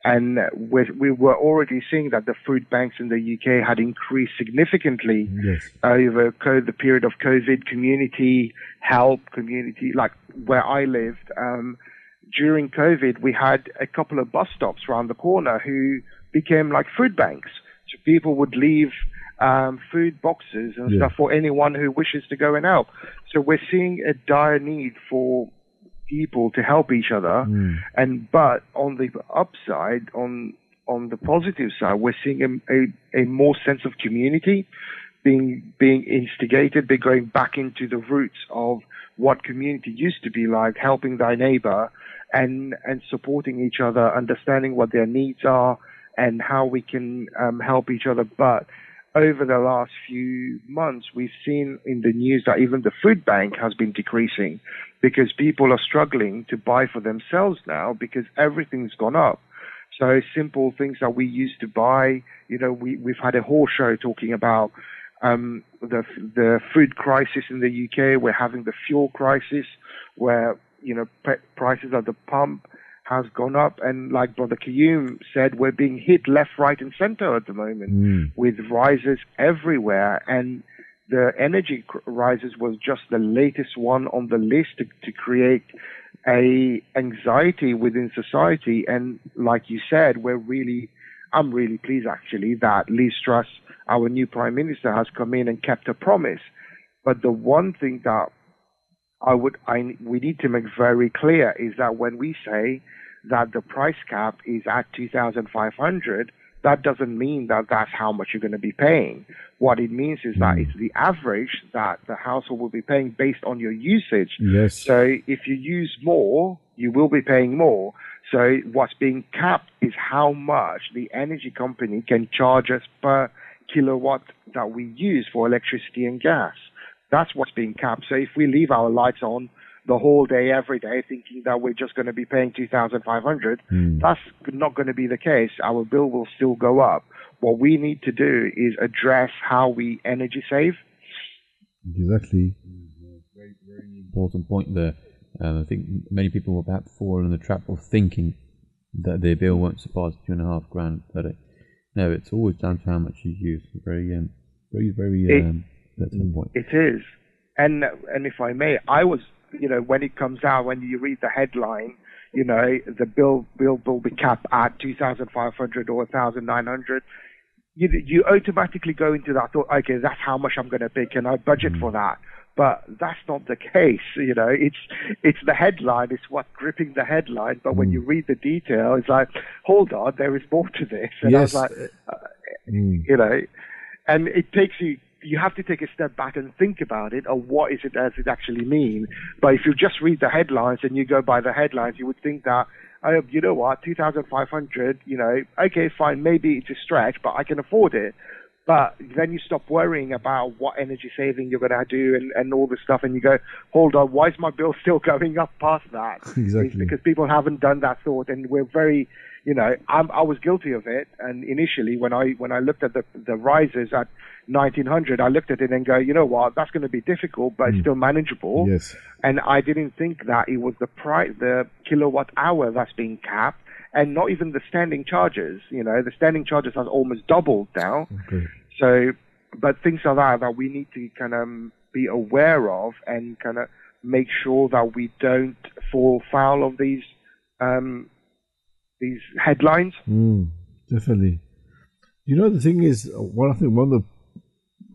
And we, we were already seeing that the food banks in the UK had increased significantly Yes. over the period of COVID, community help, community, like where I lived, um, during COVID, we had a couple of bus stops around the corner who became like food banks. So people would leave um, food boxes and Yeah. stuff for anyone who wishes to go and help. So we're seeing a dire need for people to help each other. Hmm. And but on the upside, on on the positive side, we're seeing a, a, a more sense of community being being instigated, be going back into the roots of what community used to be like, helping thy neighbor and and supporting each other, understanding what their needs are and how we can um, help each other. But over the last few months, we've seen in the news that even the food bank has been decreasing because people are struggling to buy for themselves now because everything's gone up. So simple things that we used to buy, you know, we, we've had a whole show talking about um, the the food crisis in the UK. We're having the fuel crisis, where you know pe- prices at the pump has gone up, and like Brother Kiyum said, we're being hit left, right, and center at the moment Mm. with rises everywhere, and the energy rises was just the latest one on the list to, to create a anxiety within society. And like you said, we're really, I'm really pleased actually that Liz Truss, our new prime minister, has come in and kept a promise. But the one thing that I would, I, we need to make very clear is that when we say that the price cap is at 2,500, that doesn't mean that that's how much you're going to be paying. What it means is that hmm. it's the average that the household will be paying based on your usage. Yes. So if you use more, you will be paying more. So what's being capped is how much the energy company can charge us per kilowatt that we use for electricity and gas. That's what's being capped. So if we leave our lights on the whole day, every day, thinking that we're just going to be paying 2,500, that's not going to be the case. Our bill will still go up. What we need to do is address how we energy save. Exactly. Very, very important point there. Um, I think many people will perhaps fall in the trap of thinking that their bill won't surpass two and a half grand per day. No, it's always down to how much you use. Very, um, very, very It- um, that's the point. It is. And and if I may, I was you know when it comes out when you read the headline, you know the bill bill will be capped at two thousand five hundred or one thousand nine hundred. You you automatically go into that thought. Okay, that's how much I'm going to pay. Can I budget for that? But that's not the case. You know, it's it's the headline. It's what's gripping the headline. But when you read the detail, it's like, hold on, there is more to this. And Yes. I was like, uh, Mm. you know, and it takes you. You have to take a step back and think about it, or what is it does it actually mean? But if you just read the headlines and you go by the headlines, you would think that, oh, you know what, two thousand five hundred, you know, okay, fine, maybe it's a stretch, but I can afford it. But then you stop worrying about what energy saving you're going to do and, and all this stuff, and you go, hold on, why is my bill still going up past that? Exactly. It's because people haven't done that thought, and we're very, you know, I'm, I was guilty of it. And initially, when I when I looked at the the rises at 1900, I looked at it and go, you know what, that's going to be difficult, but it's still manageable. Yes. And I didn't think that it was the price, the kilowatt hour that's being capped, and not even the standing charges. You know, the standing charges has almost doubled now. Okay. So, but things like that that we need to kind of be aware of and kind of make sure that we don't fall foul of these um, these headlines. Mm, definitely. You know, the thing is, uh, one I think one of the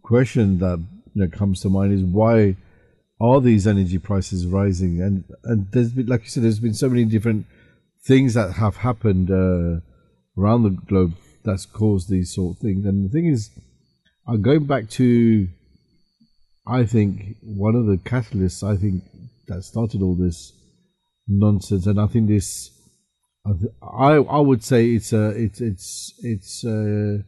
question that you know, comes to mind is why are these energy prices rising? And and there's been, like you said, there's been so many different things that have happened uh, around the globe that's caused these sort of things. And the thing is, I'm going back to, I think one of the catalysts. I think that started all this nonsense, and I think this. I I would say it's a it's it's it's uh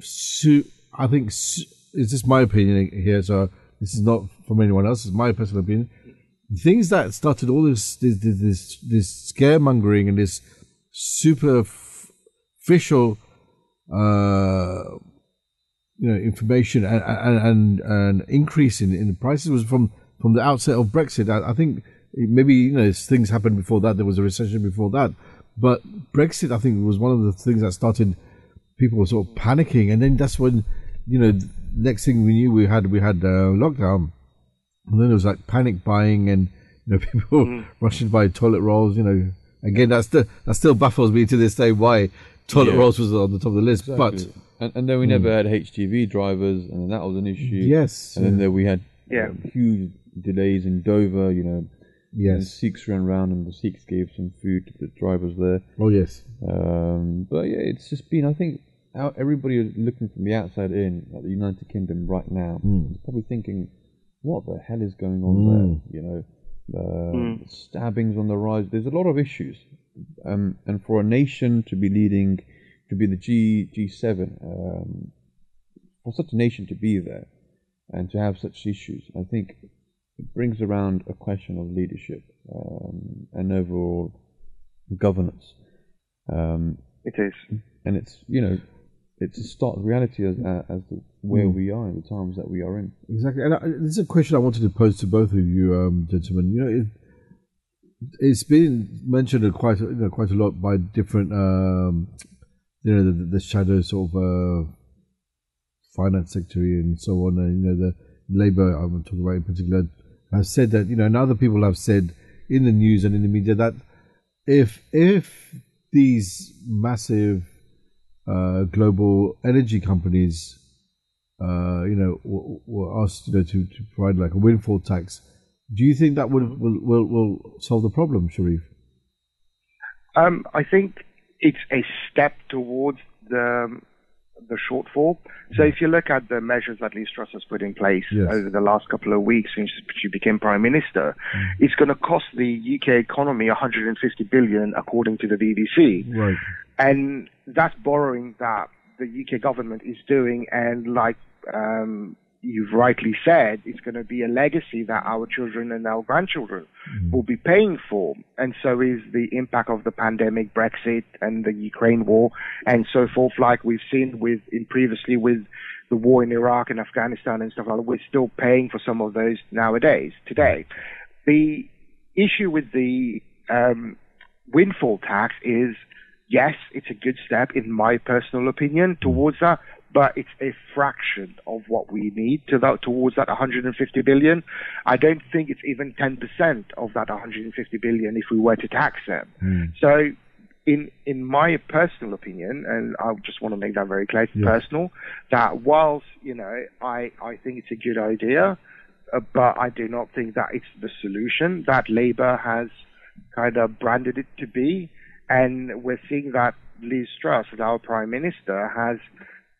su- I think su- it's just my opinion here. So this is not from anyone else. It's my personal opinion. Things that started all this this this this, scaremongering and this superficial uh you know information and and and, and increase in, in the prices was from from the outset of Brexit. I, I think maybe you know things happened before that. There was a recession before that, but Brexit I think was one of the things that started people were sort of panicking, and then that's when you know next thing we knew we had we had uh, lockdown, and then it was like panic buying and you know people rushing to buy toilet rolls. You know, again that's still that still baffles me to this day why toilet Yeah. rolls was on the top of the list, Exactly. but. and, and then we Mm. never had HGV drivers, and that was an issue. Yes, and then yeah. there we had Yeah. huge delays in Dover. You know, Yes. and Sikhs ran around, and the Sikhs gave some food to the drivers there. Oh yes. Um, but yeah, it's just been. I think out, everybody is looking from the outside in at the United Kingdom right now. Mm. is probably thinking, "What the hell is going on Mm. there?" You know, uh, Mm. stabbings on the rise. There's a lot of issues, um, and for a nation to be leading, to be the G G7, um, for such a nation to be there and to have such issues, I think it brings around a question of leadership um, and overall governance. Um, it is, and it's you know, it's a stark reality as as to where Mm. we are in the times that we are in. Exactly, and I, this is a question I wanted to pose to both of you, um, gentlemen. You know, it, it's been mentioned quite you know, quite a lot by different um, you know the, the shadow sort of uh, finance secretary and so on and you know the labor I'm talking about in particular have said that you know and other people have said in the news and in the media that if if these massive uh, global energy companies uh, you know were, were asked you know to, to provide like a windfall tax do you think that would will will, will solve the problem Sharif? Um, I think it's a step towards the the shortfall. So if you look at the measures that Liz Truss has put in place Yes. over the last couple of weeks since she became prime minister, it's going to cost the UK economy 150 billion, according to the BBC. right And that's borrowing that the UK government is doing, and like um, you've rightly said, it's going to be a legacy that our children and our grandchildren will be paying for. And so is the impact of the pandemic, Brexit, and the Ukraine war, and so forth, like we've seen with in previously with the war in Iraq and Afghanistan and stuff like that. We're still paying for some of those nowadays, today. The issue with the um, windfall tax is yes, it's a good step in my personal opinion towards that, but it's a fraction of what we need to that towards that 150 billion. I don't think it's even 10% of that 150 billion if we were to tax them. So in in my personal opinion, and I just want to make that very clear, it's personal, that whilst, you know, I, I think it's a good idea, uh, but I do not think that it's the solution that Labour has kind of branded it to be. And we're seeing that Liz Truss, our Prime Minister, has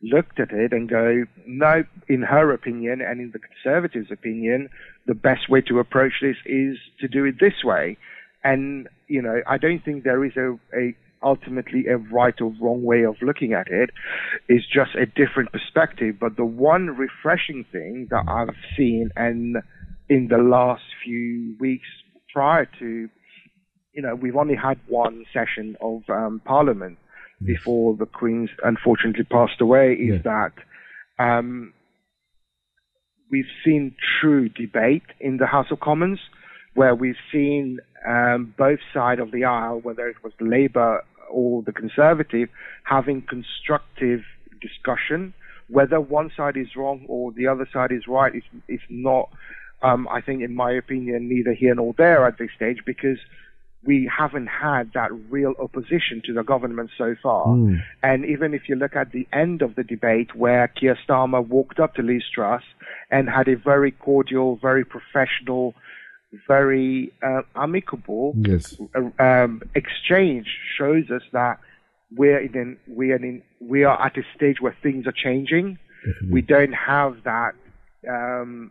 looked at it and go, no, in her opinion and in the Conservatives' opinion, the best way to approach this is to do it this way. And, you know, I don't think there is a, a ultimately a right or wrong way of looking at it. It's just a different perspective. But the one refreshing thing that I've seen and in the last few weeks prior to, you know, we've only had one session of um, Parliament before the Queen's unfortunately passed away, is that um, we've seen true debate in the House of Commons, where we've seen um, both sides of the aisle, whether it was the Labour or the Conservative, having constructive discussion. Whether one side is wrong or the other side is right is is not, um, I think, in my opinion, neither here nor there at this stage, because we haven't had that real opposition to the government so far. Mm. And even if you look at the end of the debate where Keir Starmer walked up to Liz Truss and had a very cordial, very professional, very uh, amicable yes uh, um, exchange shows us that we're in we are in we are at a stage where things are changing. We don't have that, um,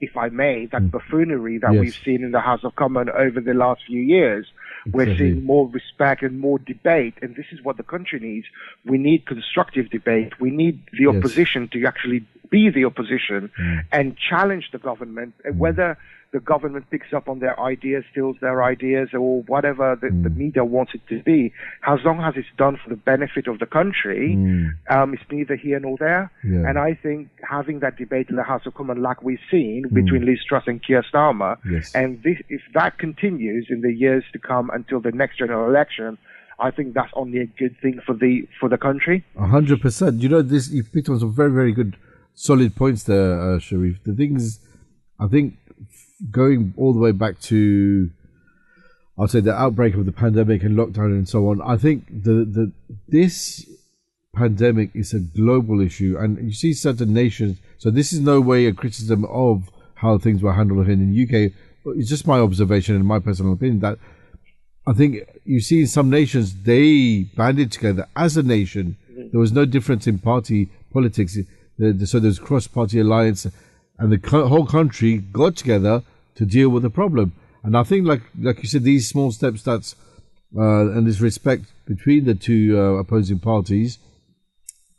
if I may, that mm. buffoonery that Yes. we've seen in the House of Commons over the last few years. We're seeing more respect and more debate, and this is what the country needs. We need constructive debate. We need the Yes. opposition to actually be the opposition mm. and challenge the government, and whether the government picks up on their ideas, steals their ideas, or whatever the, mm. the media wants it to be. As long as it's done for the benefit of the country, um, it's neither here nor there. Yeah. And I think having that debate in the House of Commons, like we've seen between Liz Truss and Keir Starmer, Yes. and this, if that continues in the years to come until the next general election, I think that's only a good thing for the for the country. A hundred percent. You know, this you picked on some very, very good, solid points there, uh, Sharif. The thing is, I think going all the way back to, I'll say the outbreak of the pandemic and lockdown and so on. I think the the this pandemic is a global issue, and you see certain nations. So this is no way a criticism of how things were handled in the UK. It's just my observation and my personal opinion that I think you see in some nations they banded together as a nation. There was no difference in party politics. So there's cross-party alliance, and the co- whole country got together to deal with the problem. And I think, like like you said, these small steps that's uh, and this respect between the two uh, opposing parties.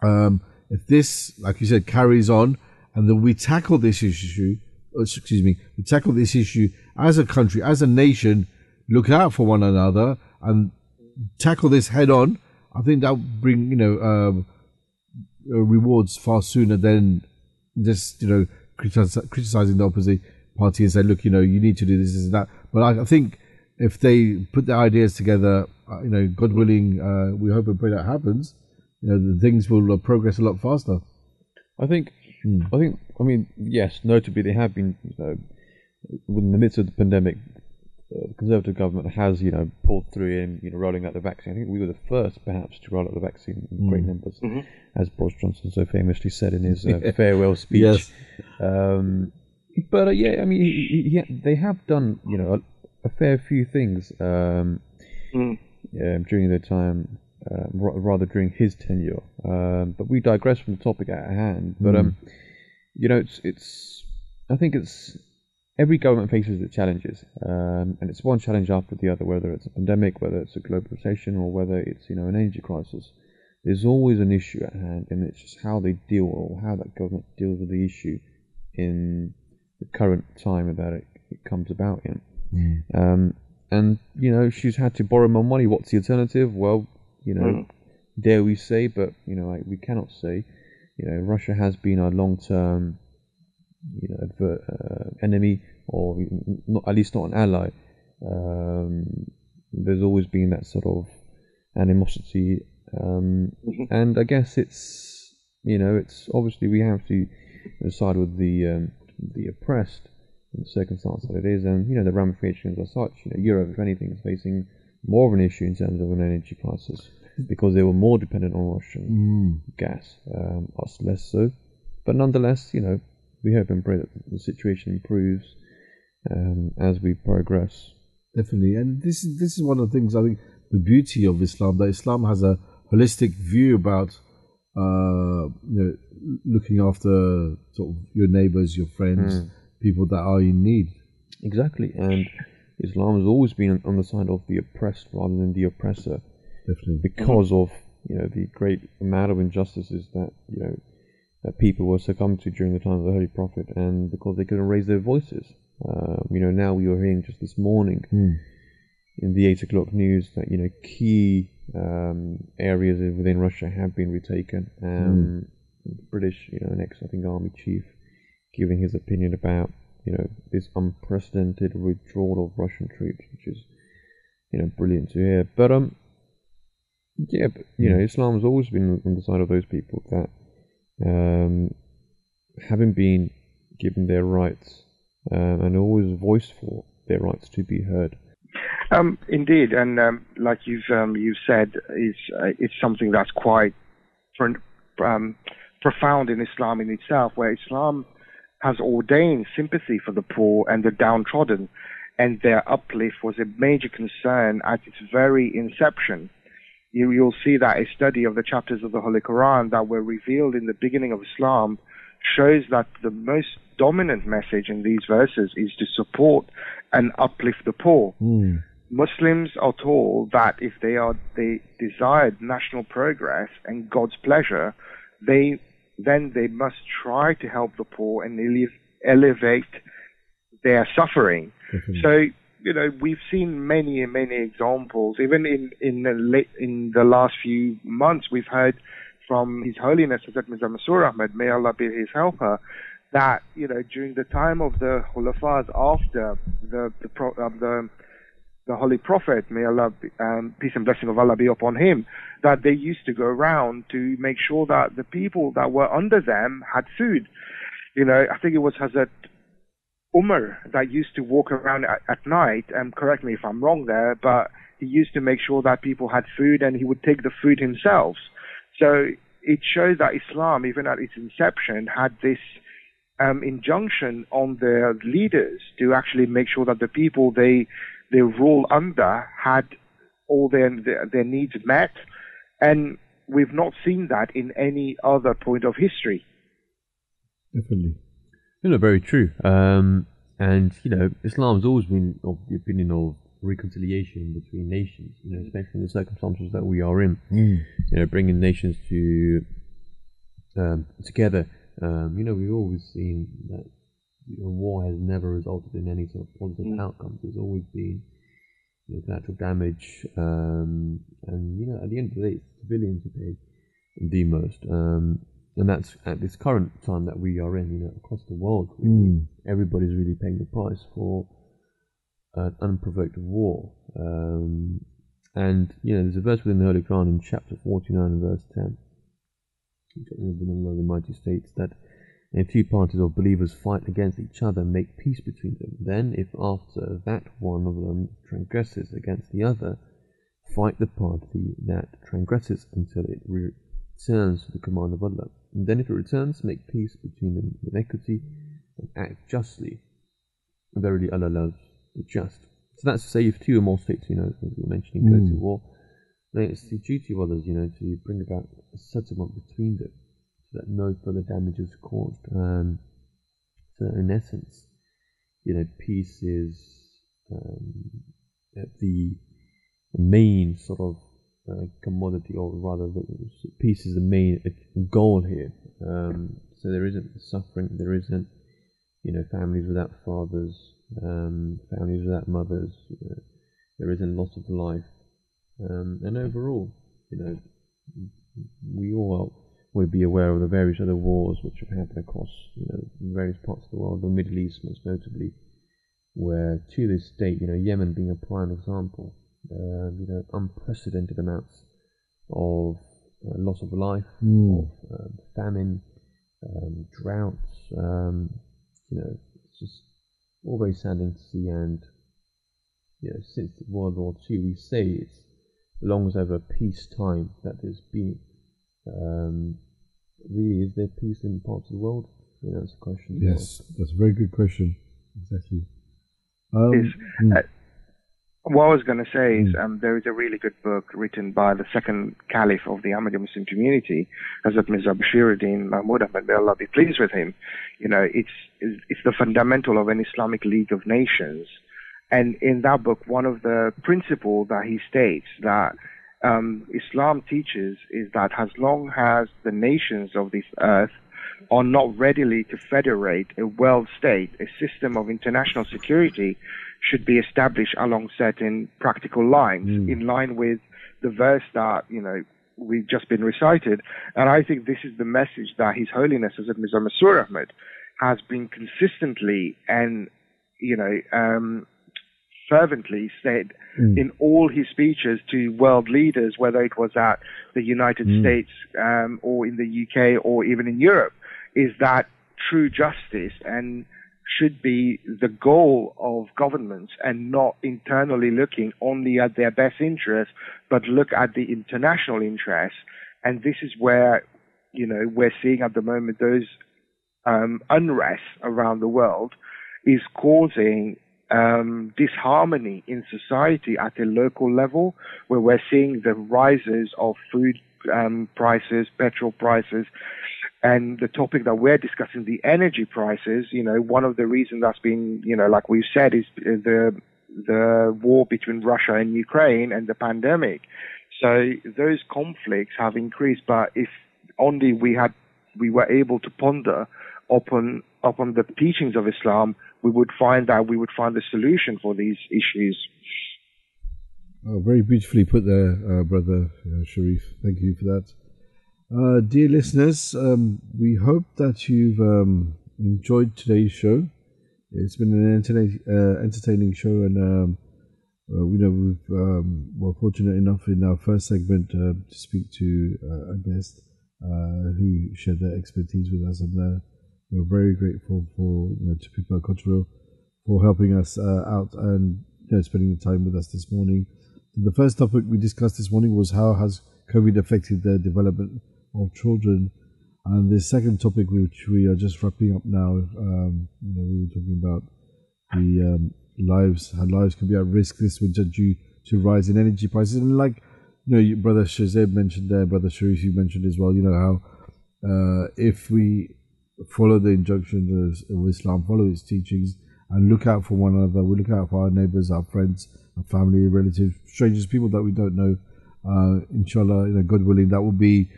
Um, if this, like you said, carries on, and then we tackle this issue, uh, excuse me, we tackle this issue as a country, as a nation, look out for one another, and tackle this head on. I think that will bring you know um, rewards far sooner than just you know criticizing the opposite party and say, look, you know, you need to do this, this and that. But I, I think if they put their ideas together, uh, you know, God willing, uh, we hope and pray that happens. You know, the things will uh, progress a lot faster. I think, Hmm. I think, I mean, yes, notably they have been, you know, in the midst of the pandemic, uh, the Conservative government has, you know, pulled through in, you know, rolling out the vaccine. I think we were the first, perhaps, to roll out the vaccine in great Mm. numbers, Mhm. as Boris Johnson so famously said in his uh, farewell speech. Yes. Um, but uh, yeah, I mean, he, he, he- they have done, you know, a, a fair few things um, um, during their time, uh, ra- rather during his tenure. Um, but we digress from the topic at hand. But um, you know, it's it's. I think it's every government faces its challenges, um, and it's one challenge after the other. Whether it's a pandemic, whether it's a global recession, or whether it's you know an energy crisis, there's always an issue at hand, and it's just how they deal or how that government deals with the issue in the current time that it, it comes about in. Um, and you know, she's had to borrow more money. What's the alternative? Well, you know, Mm. dare we say, but you know, like, we cannot say. You know, Russia has been a long-term, you know, adver- uh, enemy, or not at least not an ally. Um, there's always been that sort of animosity, um, and I guess it's you know, it's obviously we have to side with the um, the oppressed in the circumstance that it is, and you know the ramifications are such. You know, Europe, if anything, is facing more of an issue in terms of an energy crisis because they were more dependent on Russian gas. Um, us less so, but nonetheless, you know, we hope and pray that the situation improves um, as we progress. Definitely, and this is this is one of the things I think the beauty of Islam that Islam has a holistic view about uh, you know looking after sort of your neighbors, your friends, Mm. people that are in need. Exactly, and Islam has always been on the side of the oppressed rather than the oppressor. Definitely, because of you know the great amount of injustices that you know that people were succumbed to during the time of the Holy Prophet, and because they couldn't raise their voices. Um, you know, now we were hearing just this morning Mm. in the eight o'clock news that you know key um, areas within Russia have been retaken. Um, the British, you know, an ex I think army chief, giving his opinion about you know this unprecedented withdrawal of Russian troops, which is you know brilliant to hear. But um, yeah, but you know, Islam has always been on the side of those people that um, haven't been given their rights um, and always voiced for their rights to be heard. Um, indeed, and um, like you've um, you've said, is uh, it's something that's quite um, profound in Islam in itself, where Islam has ordained sympathy for the poor and the downtrodden, and their uplift was a major concern at its very inception. You, you'll see that a study of the chapters of the Holy Quran that were revealed in the beginning of Islam shows that the most dominant message in these verses is to support and uplift the poor. Hmm. Muslims are told that if they are they desired national progress and God's pleasure, they then they must try to help the poor and ele- elevate their suffering. Mm-hmm. So you know we've seen many and many examples. Even in in the late, in the last few months, we've heard from His Holiness Hazrat Mirza Masroor Ahmad, may Allah be his helper, that you know during the time of the Khulafas after the the um, the the Holy Prophet, may Allah, be, um, peace and blessing of Allah be upon him, that they used to go around to make sure that the people that were under them had food. You know, I think it was Hazrat Umar that used to walk around at, at night, and correct me if I'm wrong there, but he used to make sure that people had food and he would take the food himself. So it shows that Islam, even at its inception, had this um, injunction on their leaders to actually make sure that the people they they rule under had all their, their their needs met, and we've not seen that in any other point of history. Definitely. You know, very true. Um, and you know, Islam's always been of the opinion of reconciliation between nations. You know, especially in the circumstances that we are in. Mm. You know, bringing nations to um, together. Um, you know, we've always seen that you know, war has never resulted in any sort of positive outcomes. There's always been you know, collateral damage, um, and you know, at the end of the day, it's civilians who pay the most. Um, and that's at this current time that we are in. You know, across the world, really, Mm. everybody's really paying the price for an unprovoked war. Um, and you know, there's a verse within the Holy Quran in chapter 49 verse 10. The Mighty states that if two parties of believers fight against each other, make peace between them. Then, if after that one of them transgresses against the other, fight the party that transgresses until it returns to the command of Allah. And then, if it returns, make peace between them with equity and act justly. Verily, Allah loves the just. So that's to say, if two or more states, you know, as we were mentioning, go to Mm. war, then it's the duty of others, you know, to bring about a settlement between them so that no further damage is caused. Um, so, in essence, you know, peace is um, the main sort of uh, commodity, or rather, the, peace is the main goal here. Um, so there isn't suffering, there isn't, you know, families without fathers, um, families without mothers. You know, there isn't loss of life, um, and overall, you know, we all would be aware of the various other wars which have happened across, you know, various parts of the world, the Middle East most notably, where to this date, you know, Yemen being a prime example, um, you know, unprecedented amounts of uh, loss of life, Mm. of um, famine, um, droughts. Um, you know, it's just all very saddening to see. And you know, since World War II, we say it's long as ever peacetime that there's been. Um, really, is there peace in parts of the world? You know, that's a question. Yes, that's a very good question. Exactly. Is, Um, mm. uh, what I was going to say is um, there is a really good book written by the second caliph of the Ahmadi Muslim community, Hazrat Mirza Bashiruddin Mahmud Ahmad, may Allah be pleased with him. You know, it's, it's it's the fundamental of an Islamic League of Nations. And in that book, one of the principles that he states that um, Islam teaches is that as long as the nations of this earth are not readily to federate a world state, a system of international security should be established along certain practical lines, in line with the verse that, you know, we've just been recited. And I think this is the message that His Holiness Hazrat Mirza Masroor Ahmad has been consistently and, you know, um, fervently said Mm. in all his speeches to world leaders, whether it was at the United Mm. States um, or in the UK or even in Europe, is that true justice and should be the goal of governments and not internally looking only at their best interests, but look at the international interests. And this is where, you know, we're seeing at the moment those um, unrest around the world is causing um, disharmony in society at a local level, where we're seeing the rises of food um, prices, petrol prices, and the topic that we're discussing, the energy prices. You know, one of the reasons that's been, you know, like we've said, is the the war between Russia and Ukraine and the pandemic. So those conflicts have increased, but if only we had we were able to ponder upon upon the teachings of Islam, we would find that we would find the solution for these issues. Oh, very beautifully put there, uh, brother uh, Sharif. Thank you for that. Uh, dear listeners, um, we hope that you've um, enjoyed today's show. It's been an entertaining, uh, entertaining show, and um, uh, we know we've um, were fortunate enough in our first segment uh, to speak to uh, a guest uh, who shared their expertise with us, and we're very grateful for you know, to people at Cotterill for helping us out and you know, spending the time with us this morning. The first topic we discussed this morning was how has COVID affected the development of children, and the second topic, which we are just wrapping up now, um, you know, we were talking about the um, lives, how lives can be at risk this winter due to rise in energy prices, and like you know, brother Shazeb mentioned there, brother Sharif, you mentioned as well, you know how uh, if we follow the injunctions of Islam, follow its teachings, and look out for one another. We look out for our neighbors, our friends, our family, relatives, strangers, people that we don't know. Uh, inshallah, you know, God willing, that will be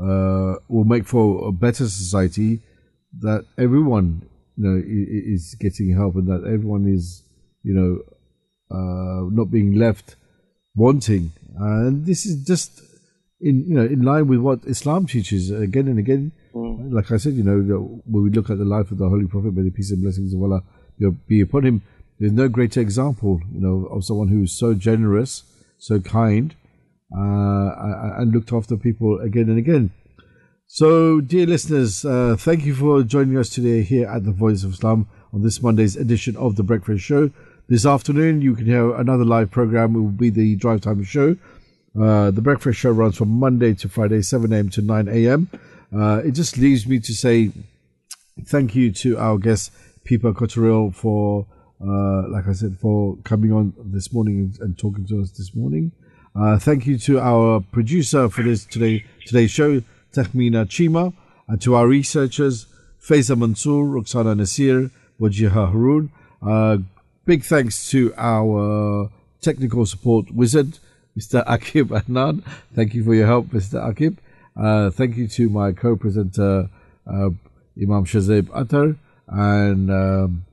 uh, will make for a better society. That everyone, you know, is getting help, and that everyone is, you know, uh, not being left wanting. And this is just in you know in line with what Islam teaches again and again. Like I said, you know, when we look at the life of the Holy Prophet, may the peace and blessings of Allah be- upon him, there's no greater example, you know, of someone who is so generous, so kind, and looked after people again and again. So, dear listeners, uh, thank you for joining us today here at the Voice of Islam on this Monday's edition of the Breakfast Show. This afternoon, you can hear another live program. It will be the Drive Time Show. Uh, the Breakfast Show runs from Monday to Friday, 7 a.m. to 9 a.m. Uh, it just leaves me to say thank you to our guest, Pippa Cotterill, for, uh, like I said, for coming on this morning and talking to us this morning. Uh, thank you to our producer for this today today's show, Tahmina Chima, and to our researchers, Faiza Mansour, Roxana Nasir, Wajiha Haroon. Uh, big thanks to our technical support wizard, Mr. Akib Adnan. Thank you for your help, Mr. Akib. Uh, thank you to my co-presenter, uh, Imam Shazib Atar and um,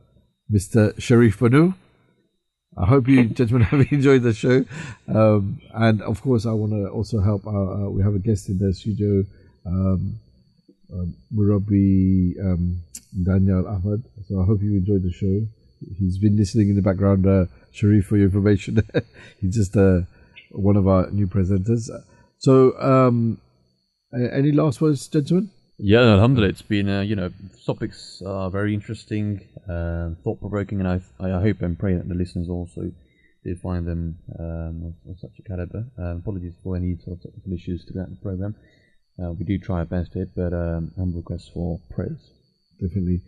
Mr. Sharif Banu. I hope you gentlemen have enjoyed the show. Um, and of course, I want to also help. Our, uh, we have a guest in the studio, um, um, Murabi um, Daniel Ahmed. So I hope you enjoyed the show. He's been listening in the background, uh, Sharif, for your information. He's just uh, one of our new presenters. So, um, any last words, gentlemen? Yeah, alhamdulillah. It's been, uh, you know, topics are very interesting, uh, thought provoking, and I, I hope and pray that the listeners also did find them um, of, such a caliber. Uh, apologies for any sort of technical issues throughout the program. Uh, we do try our best here, but um, humble requests for prayers. Definitely.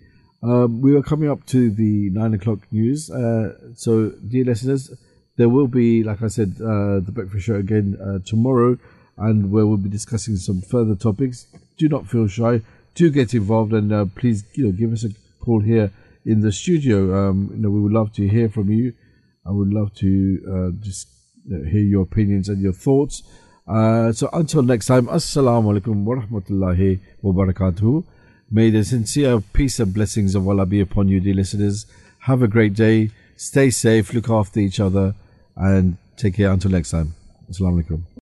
Um, we are coming up to the nine o'clock news. Uh, so, dear listeners, there will be, like I said, uh, the breakfast show again tomorrow and where we'll be discussing some further topics. Do not feel shy. Do get involved and uh, please, you know, give us a call here in the studio. Um, you know, we would love to hear from you. I would love to uh, just you know, hear your opinions and your thoughts. Uh, so until next time, Assalamu alaikum wa rahmatullahi wa barakatuh. May the sincere peace and blessings of Allah be upon you, dear listeners. Have a great day. Stay safe, look after each other, and take care until next time. Assalamu alaikum.